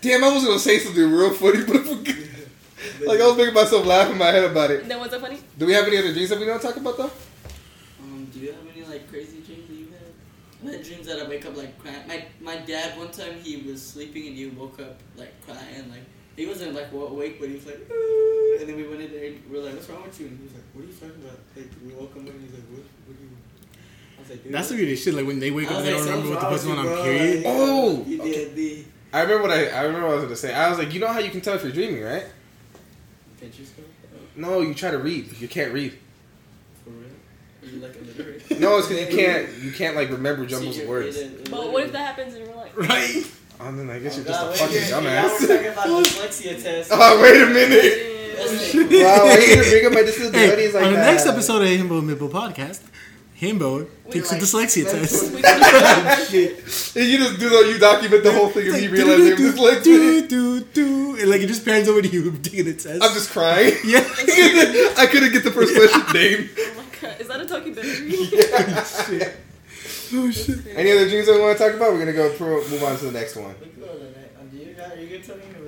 damn, I was gonna say something real funny, but I forgot. Like I was making myself laugh in my head about it. Then was that funny? Do we have any other dreams that we don't talk about though? Um, do you have any like crazy dreams that you had? I had dreams that I wake up like crying. My my dad one time he was sleeping and he woke up like crying like he wasn't like awake but he was like and then we went in there and we were like what's wrong with you and he was like what are you talking about like we woke him up and he's like what what are you I was like Dude, That's the weirdest shit. Like when they wake up, was they like, don't remember what the person fuck's on. with you, Period. bro." Oh, Like, he okay. did the I remember what I I remember what I was gonna say. I was like, you know how you can tell if you're dreaming, right? Pictures go oh, No, you try to read. You can't read. for real you like illiterate No, it's because you can't you can't like remember jumbles of words. But what if that happens in real life? Right. Oh, then I guess Oh, you're just oh, God, a wait, fucking you're- Now we're dumbass. talking about dyslexia test. oh, wait a minute. That's Damn. like- Wow, why you gonna bring up my disabilities Hey, like on the that? next episode of Himbo Mibbo podcast, Himbo takes like- a dyslexia test. And you just do the you document the whole thing of me Like, realizing I'm do, dyslexic. do, do, do, and like it just pans over to you taking the test. I'm just crying. yeah. I couldn't get the first question name. Oh my god, is that a documentary? shit. Oh shit. Any other dreams that we want to talk about? We're gonna go pro- move on to the next one. We can go to. Do you got? Are you good, Tony? Or we- or Bonnie?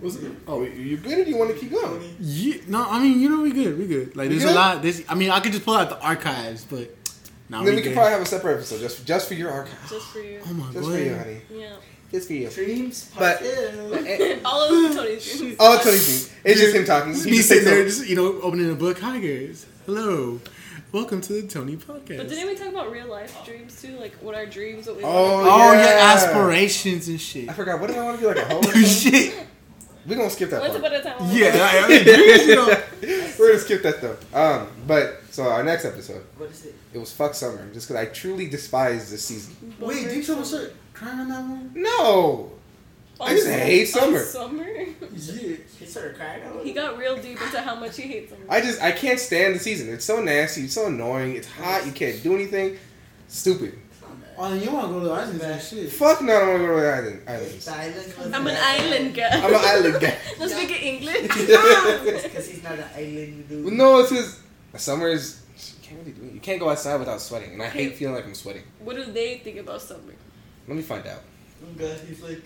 What's it? Oh, you good or do you want to keep going? Yeah, no, I mean, you know, we good, we good. Like, We there's good? a lot. There's, I mean, I could just pull out the archives, but now then we we can good. probably have a separate episode just just for your archives. Just for you. Oh my Just god. for you, honey. Yeah. Just for you. Dreams. But- part two. All of Tony's dreams. Oh, Tony's dream. It's just him talking. Just He me just sitting takes there, just you know, opening a book. Hi guys, hello. Welcome to the Tony Podcast. But didn't we talk about real life dreams too? Like what our dreams, what we Oh, want? oh yeah. Yeah. aspirations and shit. I forgot. What did I want to be like a hoe? or something? shit. We're gonna skip that Once part. upon a time. Yeah, I, I mean, you know. We're gonna skip that though. Um, but so our next episode, What is it? it was fuck summer, just because I truly despise this season. Wait, did you trouble start crying on that one? No, I just hate On summer. Summer. Yeah. He started crying. He got real deep into how much he hates summer. I just I can't stand the season. It's so nasty. It's so annoying. It's hot. You can't do anything. Stupid. It's not bad. Oh, you want to go to the islands and shit. Fuck no, I don't want to go to the island. Islands. Island I'm an bad. island girl. I'm an island guy. Don't speak English. Because he's not an island dude. No, it's because summer is. You can't really do it. You can't go outside without sweating, and I hate feeling like I'm sweating. what do they think about summer? Let me find out. Oh God, he's like,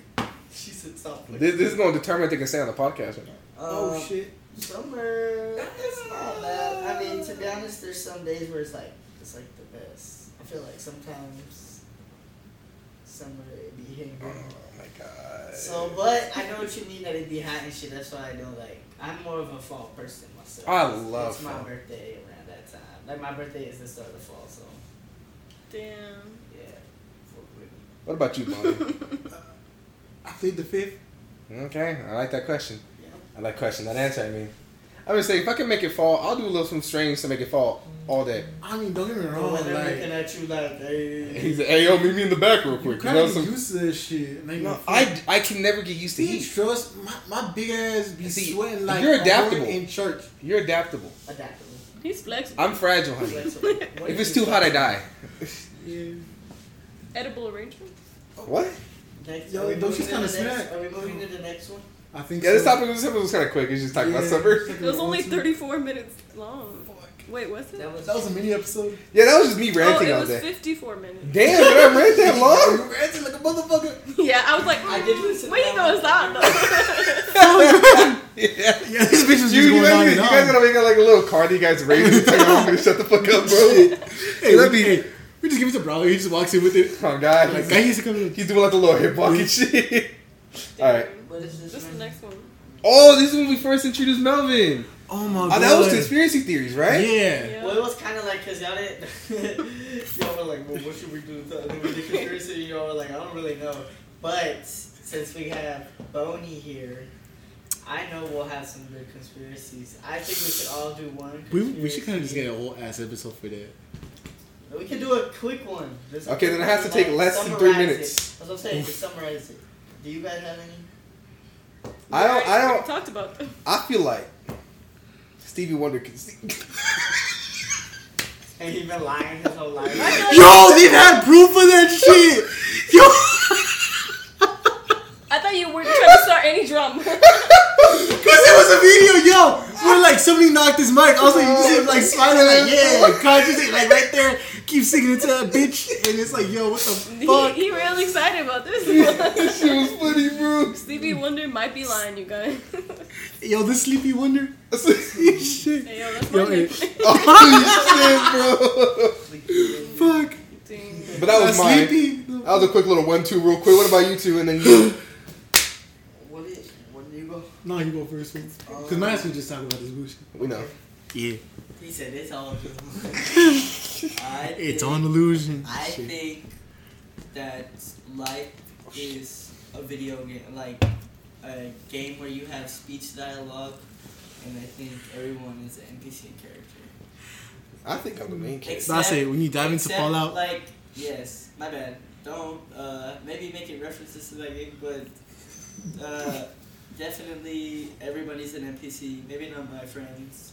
she said stop. This, this is going to determine if they can stay on the podcast or not. Oh Um, shit. Summer, it's not bad. I mean, to be honest, there's some days where it's like it's like the best. I feel like sometimes summer it be hitting Oh my god. So, but I know what you mean that it'd be hot and shit. That's why I don't like. I'm more of a fall person myself. I It's- love It's my birthday around that time. Like my birthday is the start of fall, so Damn. yeah. fuck with me. What about you, Bonnie? I plead the fifth. okay, I like that question. Yeah. I like question, that answer. I mean, I would say if I can make it fall, I'll do a little some strange to make it fall all day. I mean, don't get me But wrong. when they're Like, looking at you like, hey, He's like, hey yo, meet me in the back real quick. You kind know, some, get used to this shit. Like, no, I, I can never get used to Bitch, heat. trust my, my big ass be See, sweating like you're adaptable. in church. You're adaptable. adaptable. He's flexible. I'm fragile, honey. If it's too hot, I die. Yeah. Edible arrangement. What? Next, Yo, are we don't moving kinda the next- Are we moving to the next one? I think Yeah, this so. topic this episode was kind of quick. It's just talking about Yeah, summer. it's It was only 34 minutes long. Wait, was it? That was That was a mini episode. Yeah, that was just me ranting Oh, ranting it all was day. 54 minutes. Damn, did I rant that long? You ranting like a motherfucker. Yeah, I was like, I did listen Where to you that gonna one. stop though? yeah. Yeah, this bitch was You, just you, going guys, on you and guys on. gonna make it like a little card you guys raise and tell gonna shut the fuck up, bro. Hey, Let me- hey, we just give it to Bravo. He just walks in with it. Oh god, Like, he's, guy used to come in. he's doing like the little hip walk and shit. Alright. What is this? This is the next one. Oh, this is when we first introduced Melvin. Oh my Oh, god. that was conspiracy theories, right? Yeah. Yeah. Well, it was kind of like, cause y'all didn't. y'all were like, well, what should we do to with the conspiracy? Y'all were like, I don't really know. But since we have Boney here, I know we'll have some good conspiracies. I think we should all do one. We, we should kind of just get a whole ass episode for that. We can do a quick one. Just Okay, then it has to take less than three minutes. It. That's what I'm saying. Just summarize it. Do you guys have any? I don't. I don't. talked about them. I feel like Stevie Wonder can. See. And he been lying his whole life. I feel like- Yo, they had proof of that shit. Yo. I thought you were trying to start any drum. Cause it was a video, yo, where like somebody knocked his mic. I was like, you just see him like smiling, like yeah, like conscious, like right there, keep singing it to that bitch, and it's like, yo, what the fuck? he real excited about this. This shit was funny, bro. Stevie Wonder might be lying, you guys. Yo, this Sleepy Wonder. shit. Hey, yo, that's my Yo, name. Oh, shit, bro. Fuck. Dang. But that was Uh, mine. Sleepy. That was a quick little one-two, real quick. What about you two? And then you. What is? When do you go? No, you go first, man. Cause my ass was just talking about this bullshit. We know. Yeah. He said it's all good. I It's on illusion. I Shit. think that life is a video game, like a game where you have speech dialogue, and I think everyone is an NPC character. I think I'm the main character. So I say when you dive into except, Fallout, like yes, my bad. Don't uh, maybe making references to that game, but uh, definitely everybody's an NPC. Maybe not my friends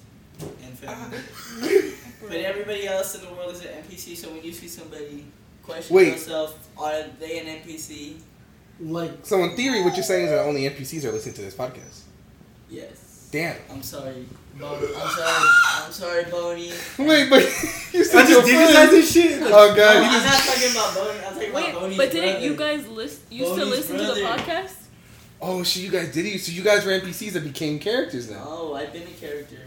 and family. But everybody else in the world is an NPC, so when you see somebody question Wait. yourself, are they an NPC? like So in theory, what you're saying is that only NPCs are listening to this podcast. Yes. Damn. I'm sorry. Boney. I'm sorry. I'm sorry, Boney. Wait, but you I said just your this shit. Like, Oh No, god, I'm he not just. talking about Boney. I'm talking Wait, about Boney's but didn't brother. you guys list used to Boney's listen to the podcast? Oh shit, you guys did it. So you guys were NPCs that became characters now. Oh, I've been a character.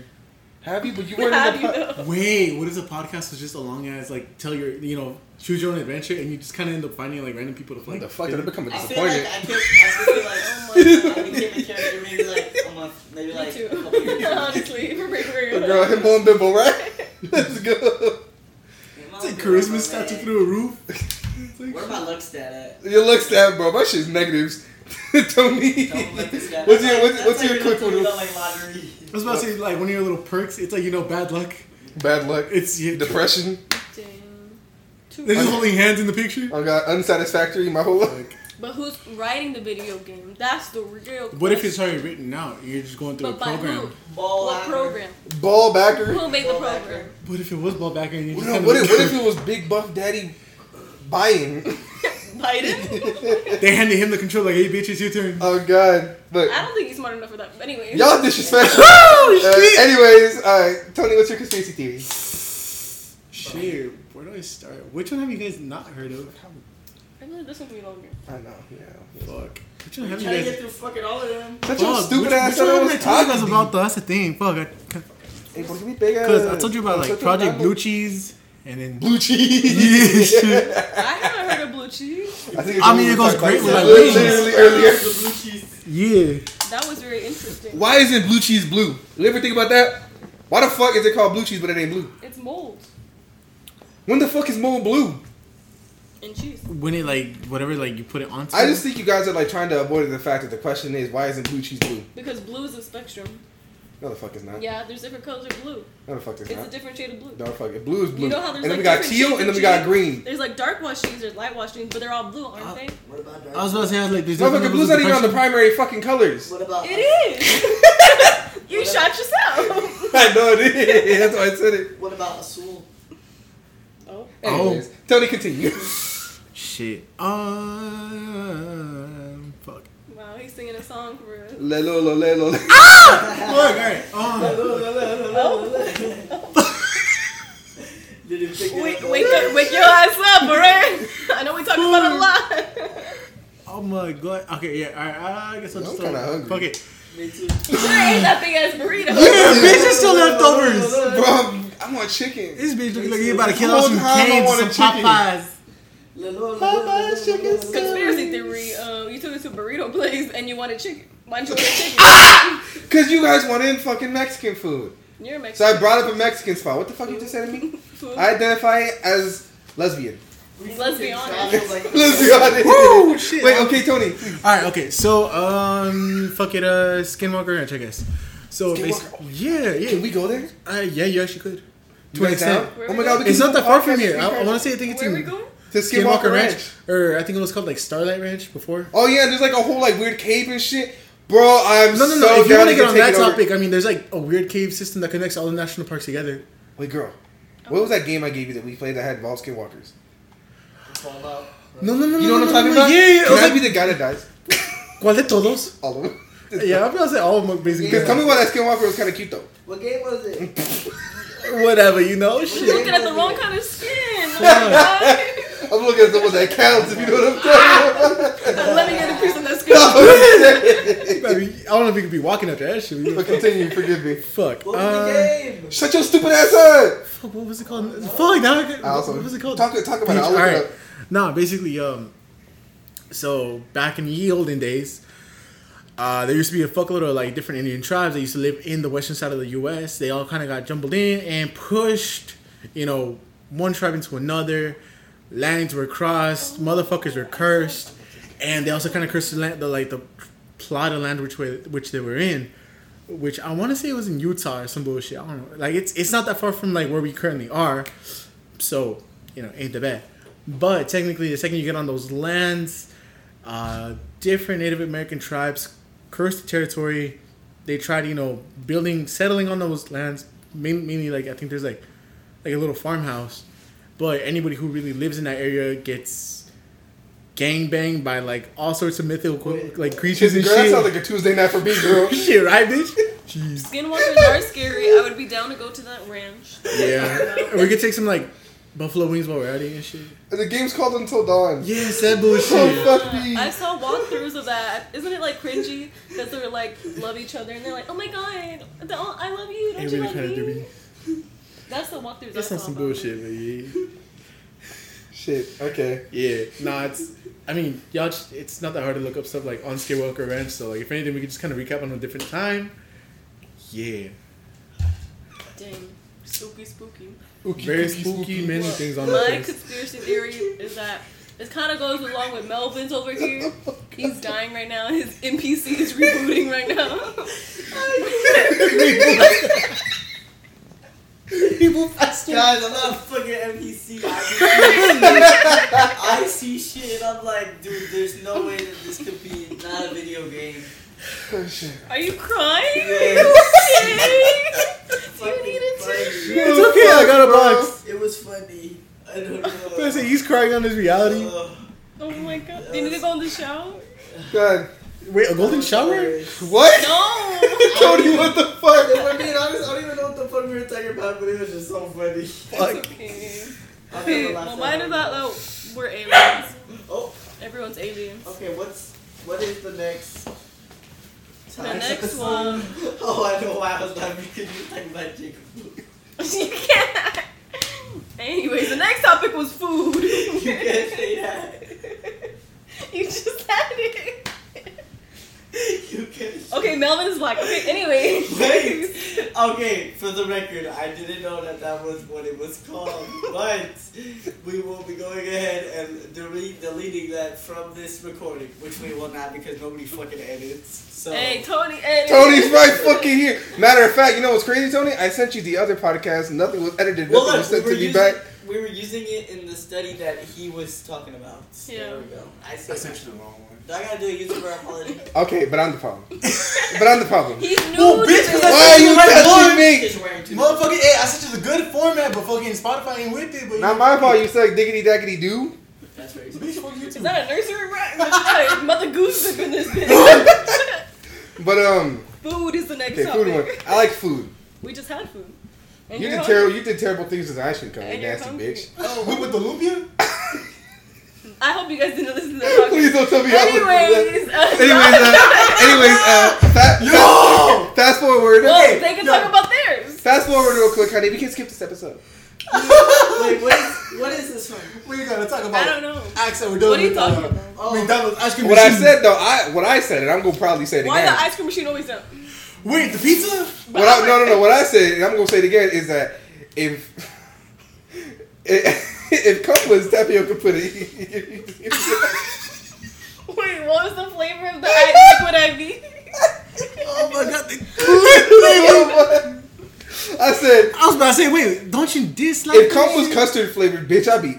Have you? But you weren't Have in the. Po- though? Wait, what if the podcast was just a long ass like tell your you know choose your own adventure and you just kind of end up finding like random people to play. what the fuck? Did I become a I feel like disappointment? I, could, I feel like Oh my I became a character maybe like a month, maybe Me like too. a couple years ago. Honestly, for being real. Girl, himbo and bimbo, right? Let's go. It's like charisma statue through a roof. Where my luck stat at? Your looks that, bro. My shit's negatives. Tony. Don't let this guy- What's your what's, that's what's like your when quick one? like lottery. I was about to say like one of your little perks. It's like you know bad luck. Bad luck. It's you. Depression. Damn. They're just holding hands in the picture. I got unsatisfactory my whole life. But who's writing the video game? That's the real. What if it's already written out? You're just going through But a by program. who? Ball What actor. program? Ball backer. Who made the program? backer. What if it was ball back and you What just if, what, if, what if it was Big Buff Daddy buying? Biden. they handed him the control like, hey bitch, it's your turn. oh God! Look, I don't think he's smart enough for that. But anyway. y'all disrespectful. Oh, Uh, anyways, uh, Tony, what's your conspiracy theory? Shit, where do I start? Which one have you guys not heard of? I really this one be longer. I know. Yeah. Fuck. Which one I'm have trying you to guys? get through fucking all of them. Such a stupid which, ass. which I one was have I told you guys talking about though? That's the thing. Fuck. Hey, bro, big. Because I told you about like Project Blue. Cheese and then Blue cheese. Yeah. I haven't heard of blue cheese. I, think it's I mean, it goes great with, like, Literally earlier. The blue cheese. yeah. That was very interesting. Why isn't blue cheese blue? You ever think about that? Why the fuck is it called blue cheese but it ain't blue? It's mold When the fuck is mold blue? and cheese. When it like whatever like you put it onto. I just think you guys are like trying to avoid the fact that the question is why isn't blue cheese blue? Because blue is a spectrum. No, the fuck it's not. Yeah, there's different colors of blue. No, the fuck is it's It's a different shade of blue. No, the fuck it. Blue is blue. You know how there's and then like we got teal and then of we got green. There's like dark wash jeans, there's light wash jeans, but they're all blue, aren't Uh, they? What about dark? I was about to say I was like, there's No, different fucking blue's not even on the primary fucking colors. What about? It is. you What shot yourself. I know it is. That's why I said it. What about Asul? Oh. Anyways, Tony, continue. Shit. Um. Fuck. Wow, he's singing a song for us. Lelo, lo, lelo. Look, alright. Um. Didn't pick Wake, it up. wake up, wake your ass up, alright? I know we talk about it a lot. Oh my god. Okay, yeah. Alright. I guess I'll I'm just. kinda start- hungry. Fuck it. Me too. You should have ate that big ass burrito. Yeah, bitch, there's still leftovers. Bro, I'm- I want chicken. This bitch looking like you about to kill The out whole some time I canes, wanted some chicken. Popeyes. Popeyes chicken sandwich. Conspiracy theory. Uh, you took us to a burrito place and you wanted chicken. Why didn't you order chicken? Cause you guys wanted fucking Mexican food. You're a So I brought up a Mexican spot. What the fuck you just said to me? Food. I identify as lesbian. Let's be honest. Let's be honest. Woo, shit. Wait, okay, Tony. All right, okay. So, um, fuck it, uh, Skinwalker Ranch, I guess. So, Skinwalker. basi- yeah, yeah. Can we go there? Uh, yeah, you actually could. You To an guys down? extent. Where Oh my god, we can It's not that far from here. I, I want to say I think it's Where are we going? To Skinwalker Ranch, or I think it was called like Starlight Ranch before. Oh yeah, there's like a whole like weird cave and shit. Bro, I'm No, no, no. so if you want to get on that it over. topic, I mean, there's like a weird cave system that connects all the national parks together. Wait, girl. What was that game I gave you that we played that had involved skinwalkers? Fallout. No, no, no, You know no, what no, I'm talking no, about? Yeah, yeah. It Can was I like, be the guy that dies? ¿Cuál de todos? All of them. Yeah, I'm gonna say all of them basically. Because tell me why that skinwalker was kind of cute though. What game was it? Whatever, you know, You're shit. looking at the wrong kind of skin. My God. I'm looking at the one that counts. If you know what I'm talking about. Let me get a piece of that skin. I, don't know if you could be walking after that shit. but continue. Forgive me. Fuck. What was Uh, the game? Shut your stupid ass up. fuck, what was it called? Fuck, now I could, I also, what was it called? Talk, talk about it. I'll look right. it up. Nah, basically, um, so back in the olden days, uh, there used to be a fuckload of like different Indian tribes that used to live in the western side of the U.S. They all kind of got jumbled in and pushed, you know, one tribe into another. Lands were crossed, motherfuckers were cursed, and they also kind of cursed the land, the like the plot of land which way, which they were in, which I want to say it was in Utah or some bullshit. I don't know. Like it's it's not that far from like where we currently are, so you know ain't the bad. But technically, the second you get on those lands, uh, different Native American tribes curse the territory. They tried, you know, building, settling on those lands. Main, mainly, like I think there's like, like a little farmhouse, but anybody who really lives in that area gets gang banged by like all sorts of mythical like creatures and Girl, that shit. sounds like a Tuesday night for me, girl. shit, right, bitch? Jeez. Skinwalkers are scary. I would be down to go to that ranch. Yeah. we could take some like buffalo wings while we're at it and shit. And the game's called Until Dawn. Yes, that Oh, bullshit. fuck me. I saw walkthroughs of that. Isn't it like cringy? that they're like love each other and they're like, oh my god, don't, I love you. Don't Ain't you really love trying do me? Me. That's the walkthroughs. That's I not some about it. bullshit, but yeah. Shit. Okay. Yeah, nah, it's. I mean, y'all. Just, it's not that hard to look up stuff like on Skywalker Ranch. So, like, if anything, we could just kind of recap on a different time. Yeah. Dang. Spooky, spooky. Very spooky, many things on the My conspiracy theory is that it kind of goes along with Melvin's over here. He's dying right now. His NPC is rebooting right now. People faster. Guys, I'm not a fucking NPC. I, I see shit. I'm like, dude, there's no way that this could be not a video game. Oh, shit. Are you crying? Yes. Do you need a tissue? It's okay, I got a box. It was funny. I don't know. But I say he's crying on his reality. Ugh. Oh my god. Do you need to go in the shower? God. Wait, a golden shower? What? No! Tony, what the fuck? If I'm being honest, I don't even know what the fuck we were talking about, but it was just so funny. Fuck. It's okay. I'll Okay, never laugh well, that mine is that though. We're aliens. Oh, Everyone's aliens. okay. What's what is the next? The next oh, one. Oh, I know why I was laughing because you were talking about Jacob. you can't. Anyways, the next topic was food. You can't say that. You just had it. You can't. Okay, Melvin is black. Okay, anyway. Wait. Okay, for the record, I didn't know that that was what it was called, but we will be going ahead and delete, deleting that from this recording, which we will not because nobody fucking edits. So Hey, Tony. Hey. Tony's right fucking here. Matter of fact, you know what's crazy, Tony? I sent you the other podcast. Nothing was edited. well, Nothing look, was we sent were, to me using, back. we were using it in the study that he was talking about. Yeah. There we go. I I sent you the wrong one. Do I gotta do a user apology? Okay, but I'm the problem. but I'm the problem. He's new to bitch, 'cause this. I Why are you Right, touching boy. me? Because you're wearing two. Motherfucking, hey, I sent you a good format, but fucking Spotify ain't with it. But Not my fault. You said diggity daggity do. That's very Bitch, fuck Is that a nursery rhyme? Like, Mother Goose up in this bitch. But um, food is the next okay, food one. I like food. We just had food. And You did hungry. terrible. You did terrible things as an ice cream cone, And you you're nasty hungry. bitch. Oh, with the lumpia? I hope you guys didn't listen to that. Please don't tell me how. Anyways, uh, Anyways, uh, anyways, uh, fa- Yo! fast forward. well, Okay, they can yo. talk about theirs. fast forward real quick, honey. We can skip this episode. Wait, what is, what is this from? We gotta talk about I don't know. accent. We're doing What are you with, talking uh, about? Oh, McDonald's ice cream What I said though, I what I said, and I'm gonna probably say it Why again. Why the ice cream machine always down? Wait, the pizza? What I, no, no, no. What I said, and I'm gonna say it again, is that if if, if cum was tapioca pudding, Wait, what was the flavor of the I- liquid IV? Oh my god, the flavor. I said I was about to say, wait, don't you dislike if that cum was custard flavored, bitch, I'd be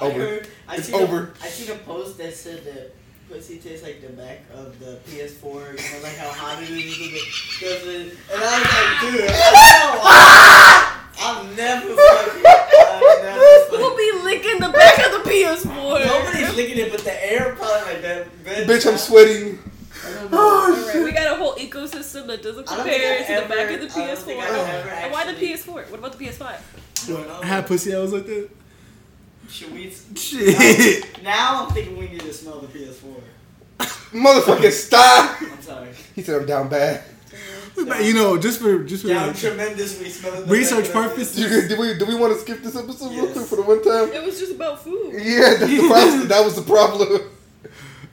I over. heard, I It's over. A, I seen a post that said that pussy tastes like the back of the PS4. You know, like how hot it is. with the- it- And I was like, dude, I know. I'm never fucking. I'm never Who'll be licking the back of the PS4? Nobody's licking it, but the air probably like that. Bed bitch, I'm sweating. I don't know. Alright, oh, we got a whole ecosystem that doesn't compare to I've the back of the I don't think PS4. And why the PS4? What about the PS5? I. I had pussy that was like that. Should we? Shit. Now I'm thinking we need to smell the PS4. Motherfucking stop. I'm sorry. He said I'm down bad. You know, just for just for Down like, tremendously smelling the research back of the. Do we do we want to skip this episode real quick for the one time? It was just about food. Yeah, that's the problem. That was the problem.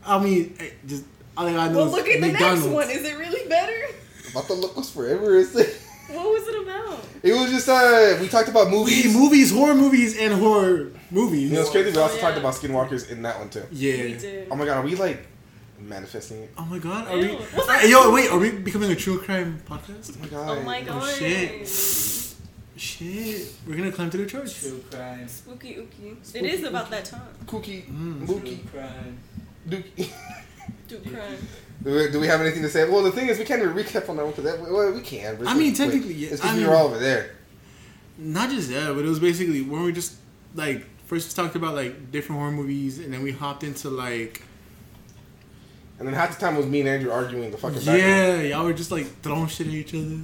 I mean, just all I gotta know Well, is look at the next one. Is it really better? About the look was forever. Is it? What was it about? It was just uh, we talked about We movies. movies, horror movies, and horror movies. You know, it's crazy. We also Oh, yeah. talked about skinwalkers in that one too. yeah. We did. Oh my god, are we like manifesting it? Oh my god, are Ew. we? What's? Hey, yo, wait, are we becoming a true crime podcast? Oh my god. Oh my god. Oh, shit. Shit, we're gonna climb to the church. True crime. Spooky ooky. It is about that time. Cookie, Mm. True crime. Dookie. Do crime. Do we, do we have anything to say? Well, the thing is, we can't even recap on that one because that well, we can. But I mean, quick. technically, yeah. It's I because we mean- were all over there. Not just that, but it was basically when we just like first talked about like different horror movies, and then we hopped into like And then half the time it was me and Andrew arguing the fucking background. yeah, y'all were just like throwing shit at each other.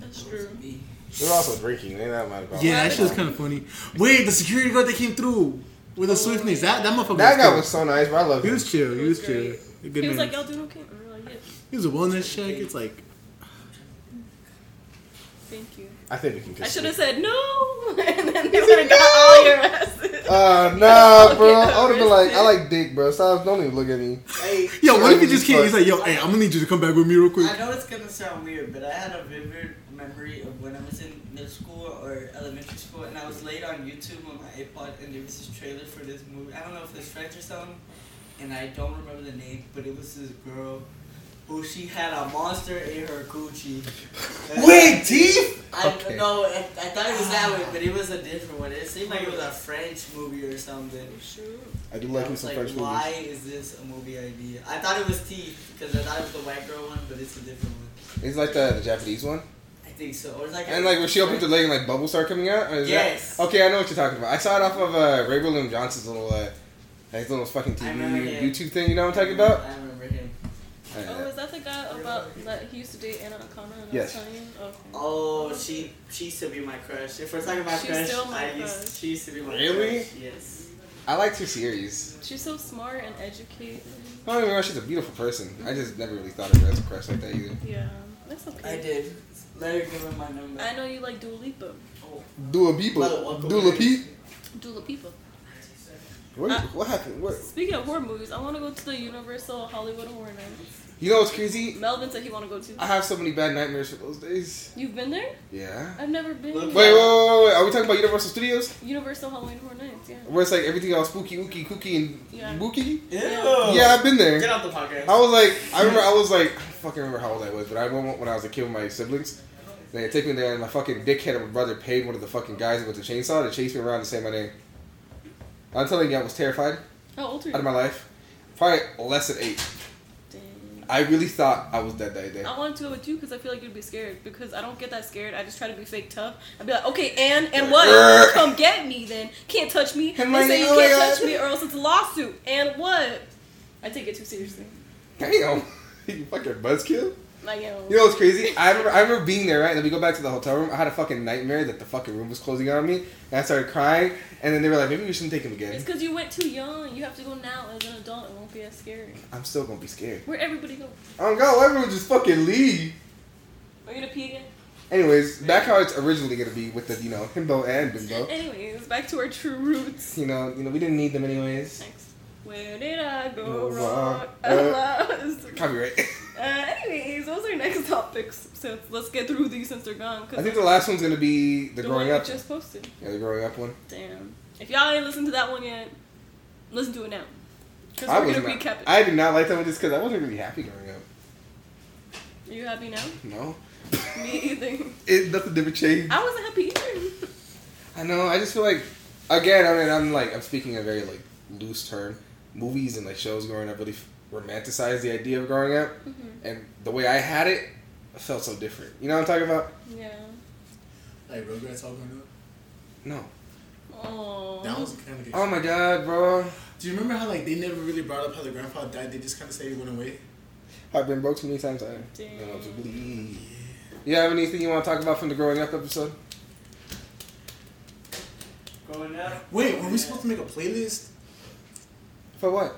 That's true. We were also drinking. Ain't that mad about Yeah, that shit was kind of funny. Wait, the security guard that came through with the Oh, swiftness, that that motherfucker. That was guy cool. was so nice, bro. I love He him. was chill. He He was was chill. great. A good He was man. like, y'all doing okay? And we were like, yeah. He was a wellness check. It's like Thank you. I think we can. I should have said no, and then they would have got all your asses. Uh, nah, bro. I would have been like. I like dick, bro. Stop. Don't even look at me. Hey, Yo, what if he Sure, just came? He's like, yo, hey, I'm gonna need you to come back with me real quick. I know it's gonna sound weird, but I had a vivid memory of when I was in middle school or elementary school, and I was late on YouTube on my iPod, and there was this trailer for this movie. I don't know if it's French or something, and I don't remember the name, but it was this girl who she had a monster in her coochie. And Wait, teeth? I Okay. no, I, I thought it was that one, but it was a different one. It seemed like it was a French movie or something. Shoot. I do I like me was some like, French movies. why is this a movie idea? I thought it was Teeth because I thought it was the white girl one, but it's a different one. It's like the, the Japanese one. I think so. Or like And like when she opens her leg and like bubbles start coming out? Or is that- Yes. Okay, I know what you're talking about. I saw it off of uh, Ray William Johnson's little uh, his little fucking TV. YouTube thing. You know what I'm talking about? I remember him. Oh, is that the guy about that he used to date Anna Akana? And Yes. Italian? Oh, okay. Oh, she she used to be my crush. If we're talking about She's crush, still my I used, crush. she used to be my Really? crush. Yes. I liked her series. She's so smart and educated. I don't even know she's a beautiful person. I just never really thought of her as a crush like that either. Yeah, that's okay. I did. Let her give her my number. I know you like Dua Lipa. Oh. Dula Peepa. Welcome Dula back. Peep. Dua Lipa. What, Uh, what happened? What? Speaking of horror movies, I want to go to the Universal Hollywood Horror Nights. You know what's crazy? Melvin said he want to go too. I have so many bad nightmares for those days. You've been there? Yeah. I've never been. Look- Wait, wait, wait, wait. Are we talking about Universal Studios? Universal Halloween Horror Nights, yeah. Where it's like everything all spooky, ooky, kooky, and Yeah. booky? Ew. Yeah, I've been there. Get out the podcast. I was like, I remember, I was like, I fucking remember how old I was, but I went when I was a kid with my siblings. They take me there, and my fucking dickhead of a brother paid one of the fucking guys with the chainsaw to chase me around and say my name. I'm telling you, I was terrified How old are out of my life. Probably less than eight. Dang. I really thought I was dead that day. I wanted to go with you because I feel like you'd be scared. Because I don't get that scared. I just try to be fake tough. I'd be like, okay, and and what? Come get me then. Can't touch me. I'm They like, say you oh my can't God. touch me or else it's a lawsuit. And what? I take it too seriously. Damn, you fucking buzzkill. Like, you know, You know what's crazy? I remember, I remember being there, right? And then we go back to the hotel room. I had a fucking nightmare that the fucking room was closing on me, and I started crying. And then they were like, maybe we shouldn't take him again. it's because you went too young. You have to go now as an adult. It won't be as scary. I'm still gonna be scared. Where everybody go? God, go. everyone just fucking leave? Are you gonna pee again? Anyways, back how it's originally gonna be with the you know himbo and bimbo. Anyways, back to our true roots. You know, you know we didn't need them anyways. Thanks. Where did I go Go wrong? wrong. Alas. Copyright. Uh, anyways, those are next topics. So let's get through these since they're gone. I think the last one's gonna be the the growing one up. just posted. Yeah, the growing up one. Damn. If y'all ain't listened to that one yet, listen to it now. Because we're gonna recap it. I did not like that one just because I wasn't really happy growing up. Are you happy now? No, Me either. it nothing never changed. I wasn't happy either. I know. I just feel like, again, I mean, I'm like, I'm speaking in a very like loose term. Movies and like shows growing up really romanticize the idea of growing up, hmm and the way I had it felt so different. You know what I'm talking about? Yeah. Like Rugrats all growing up. No. Oh. That was kind of. Oh my god, bro. Do you remember how like they never really brought up how the grandpa died? They just kind of say he went away. I've been broke too many times. I Damn. don't know what to believe. You have anything you want to talk about from the growing up episode? Growing up. Wait, were we supposed to make a playlist? For what?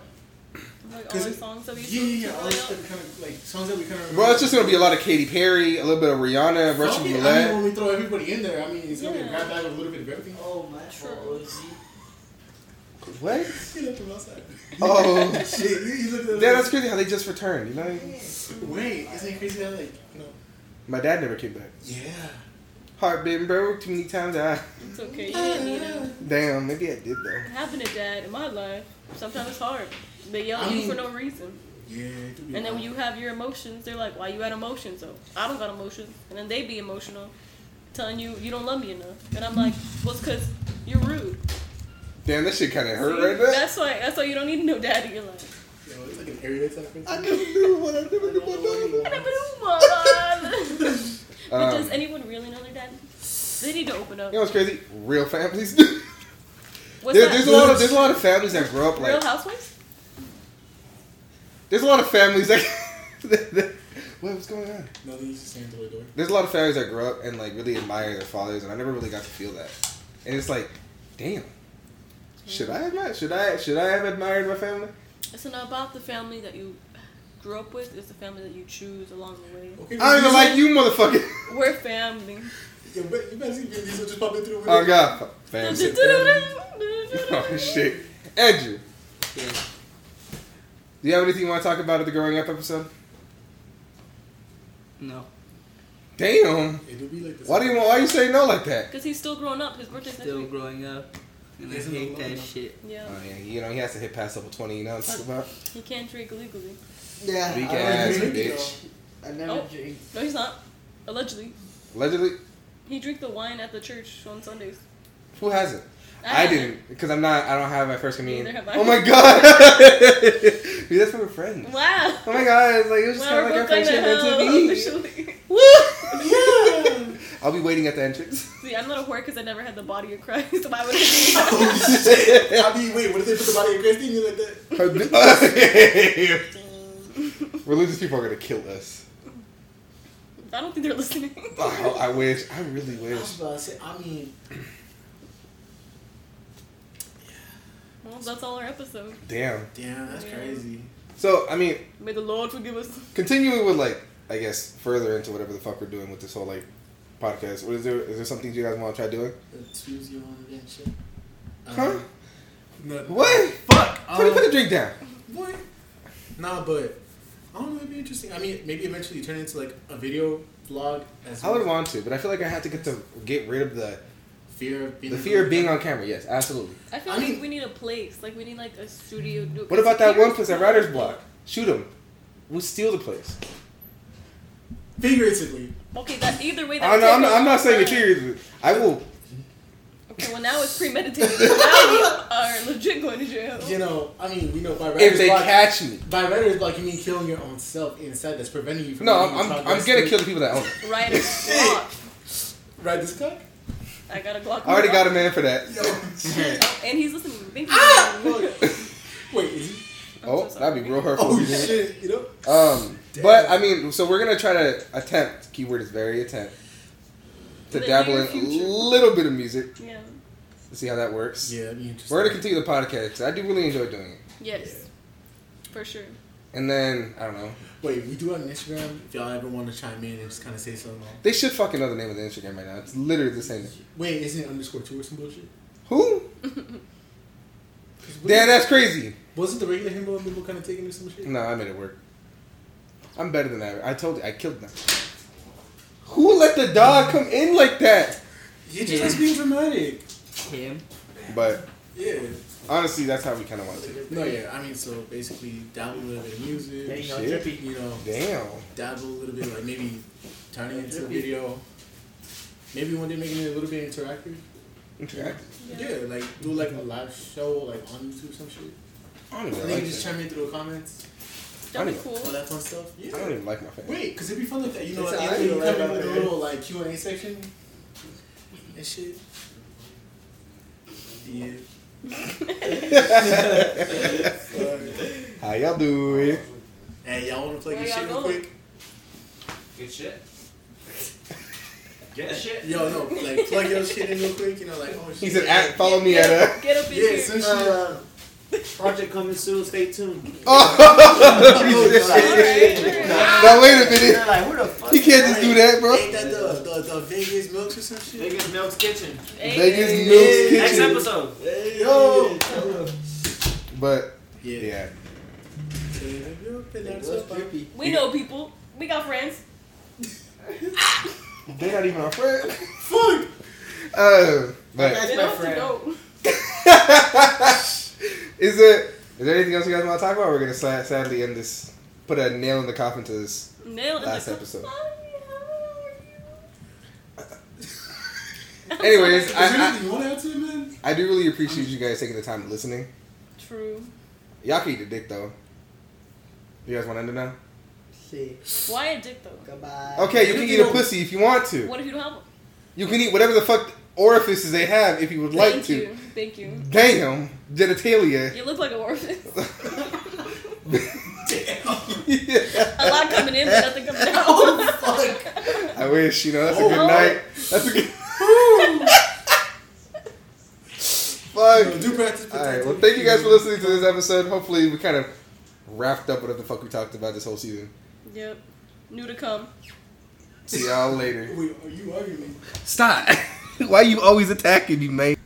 Like all the songs that we Yeah, yeah, yeah. All play this out. stuff kind of like songs that we kind of. Bro, it's just gonna be a lot of Katy Perry, a little bit of Rihanna, Russian I mean, roulette. when we throw everybody in there, I mean, it's gonna be a grab bag of a little bit of everything. Oh my True. God. What? You left him outside. Oh. shit! You, you Yeah, that's crazy how they just returned. You know, Wait, isn't it crazy how like you know? my dad never came back. Yeah. Heart been broke too many times. I It's okay. You ah. didn't need him. damn, maybe I did though. Having a dad in my life, sometimes it's hard. They yell at I you for no reason. Yeah. it do be And then when you have your emotions, they're like, why you got emotions? So I don't got emotions. And then they be emotional, telling you you don't love me enough. And I'm like, well, it's because you're rude. Damn, that shit kind of hurt See? right there. That's why that's why you don't need no dad in your life. Yo, it's like an area type of I never knew what I never knew what but Um, does anyone really know their dad? They need to open up. You know what's crazy? Real families. What's there, that? there's a lot of there's a lot of families that grow up like Real Housewives? There's a lot of families that, that, that Wait, what's going on? Nothing. He's just saying through the door. There's a lot of families that grow up and like really admire their fathers, and I never really got to feel that. And it's like, damn, should I have should I should I have admired my family? It's not about the family that you grew up with. It's the family that you choose along the way. Okay. I don't even like you, motherfucker. We're family. Yo, but you better see Vin Diesel just popping through. Oh god, family. oh shit, Andrew. Do you have anything you want to talk about at the growing up episode? No. Damn. It'll be like this. Why do you why you say no like that? Because he's still growing up. His birthday's next Still week. growing up. And I hate that long shit. Yeah. Oh yeah, you know he has to hit past level twenty. You know what I'm talking about? He can't drink legally. Yeah. Weak I ass drink, bitch. though. I never Oh. drink. No, he's not. Allegedly. Allegedly, He drink the wine at the church on Sundays. who hasn't? I haven't. didn't because I'm not. I don't have my first communion. Have I. Oh my god, dude, that's when we're friends. Wow. Oh my god, it's like it was just Well, kind of like our both friendship meant hell to be. officially. Woo! I'll be waiting at the entrance. See, I'm not a whore because I never had the body of Christ. So why would I Oh shit! I mean, wait, what if they put the body of Christ in you like that? Religious people are gonna kill us. I don't think they're listening. Oh, I wish. I really I wish. was about to say, I mean, well, that's all our episode. Damn. damn, that's Yeah. crazy. So I mean, May the Lord forgive us. continuing with like, I guess further into whatever the fuck we're doing with this whole like podcast. What is there? Is there something you guys want to try doing? The twos you on again, shit. Huh? Um, no, What? Fuck. Put, Um, put the drink down. What? Nah, but I don't know. It'd be interesting. I mean, maybe eventually turn it into like a video vlog as I would want to, but I feel like I have to get to get rid of the fear of being the fear of being on camera. Yes, absolutely. I feel I like mean- we need a place. Like we need like a studio. What about that one place at Writer's Block? Shoot them. We'll steal the place. figuratively. Okay, that either way. That I know. I'm not, I'm not saying it long seriously. I will. Okay, well now it's premeditated. now we are legit going to jail. You know, I mean, we know by writer's If they block. catch me. by writer's block, you mean killing your own self inside that's preventing you from. No, I'm, I'm, I'm gonna kill the people that own it. Right as block. Right, this cock. I got a Glock. I already got a man for that. Yo. And he's listening. Thank you. ah! Wait, is he? I'm Oh, so that'd be real hurtful. Oh if he didn't. shit! You know. Um, but I mean, so we're gonna try to attempt. Keyword is very attempt to The dabble in a little bit of music Yeah. to see how that works. Yeah, that'd be interesting. We're gonna continue the podcast. I do really enjoy doing it. Yes. For sure. And then I don't know. Wait, we do it on Instagram. If y'all ever want to chime in and just kind of say something. They should fucking know the name of the Instagram right now. It's literally the same. Name. Wait, isn't it underscore two or some bullshit? Who? Damn, that's crazy. Wasn't the regular himbo and Bimbo kind of taking or some shit? No, I made it work. I'm better than that. I told you, I killed them. Who let the dog come in like that? You just like being dramatic. Him. But Yeah. Honestly, that's how we kind of want to. Take it. No, yeah. I mean, so basically, dabble a little bit of music. Dang, y'all Shit. trippy. You know, Damn. dabble a little bit, like maybe turning it into a video. Maybe one day making it a little bit interactive. Interact. Yeah, like do like a live show like on YouTube some shit. I don't And even then like you just chime in through the comments, That'd be cool. all that fun stuff. Yeah. I don't even like my family. Wait, cause it'd be fun like that. You know, It's like, alright, you, know, you right come in with a little like Q and A section and shit. Yeah. How y'all doing? Hey, y'all want to play Where this shit real quick? Good shit. Get shit. Yo, no, like plug your shit in real quick. You know, like oh shit. He said, at, "Follow me at get, a." get up in Yeah, here. some shit. Uh, project coming soon. Stay tuned. Oh, Alright, shit. Now wait a minute. Like, who the fuck? He can't just do that, bro. Ain't that the, the, the Vegas Milks or some shit? Vegas Milk's Kitchen. Hey, Vegas hey, Milk's Next Kitchen. episode. Hey, yo. But Yeah. yeah, It was trippy. We know people. We got friends. they're not even our friends. Fuck. Uh, but That's They my don't have to friend. Go. is it? Is there anything else you guys want to talk about? We're gonna sad, sadly end this. Put a nail in the coffin to this. Nail in Last the episode. I'm Anyways, Is sorry. there I- you want to add to it, man? I do really appreciate you guys taking the time and listening. True. Y'all can eat the dick though. You guys want to end it now? Shit. Why a dick though? Goodbye. Okay, you can eat a pussy if you want to. What if you don't have one? You can eat whatever the fuck orifices they have if you would like Thank to. you. Thank you. Damn, genitalia. You look like a orphan. Yeah. a lot coming in, but nothing coming out. Oh, fuck. I wish, you know, that's a Oh. good night. That's a good. Yo, Fuck. do practice. Alright, well, thank you guys for listening to this episode. Hopefully, we kind of wrapped up whatever the fuck we talked about this whole season. yep. New to come. See y'all later. Wait, are you arguing? Stop. Why you always attacking me, mate?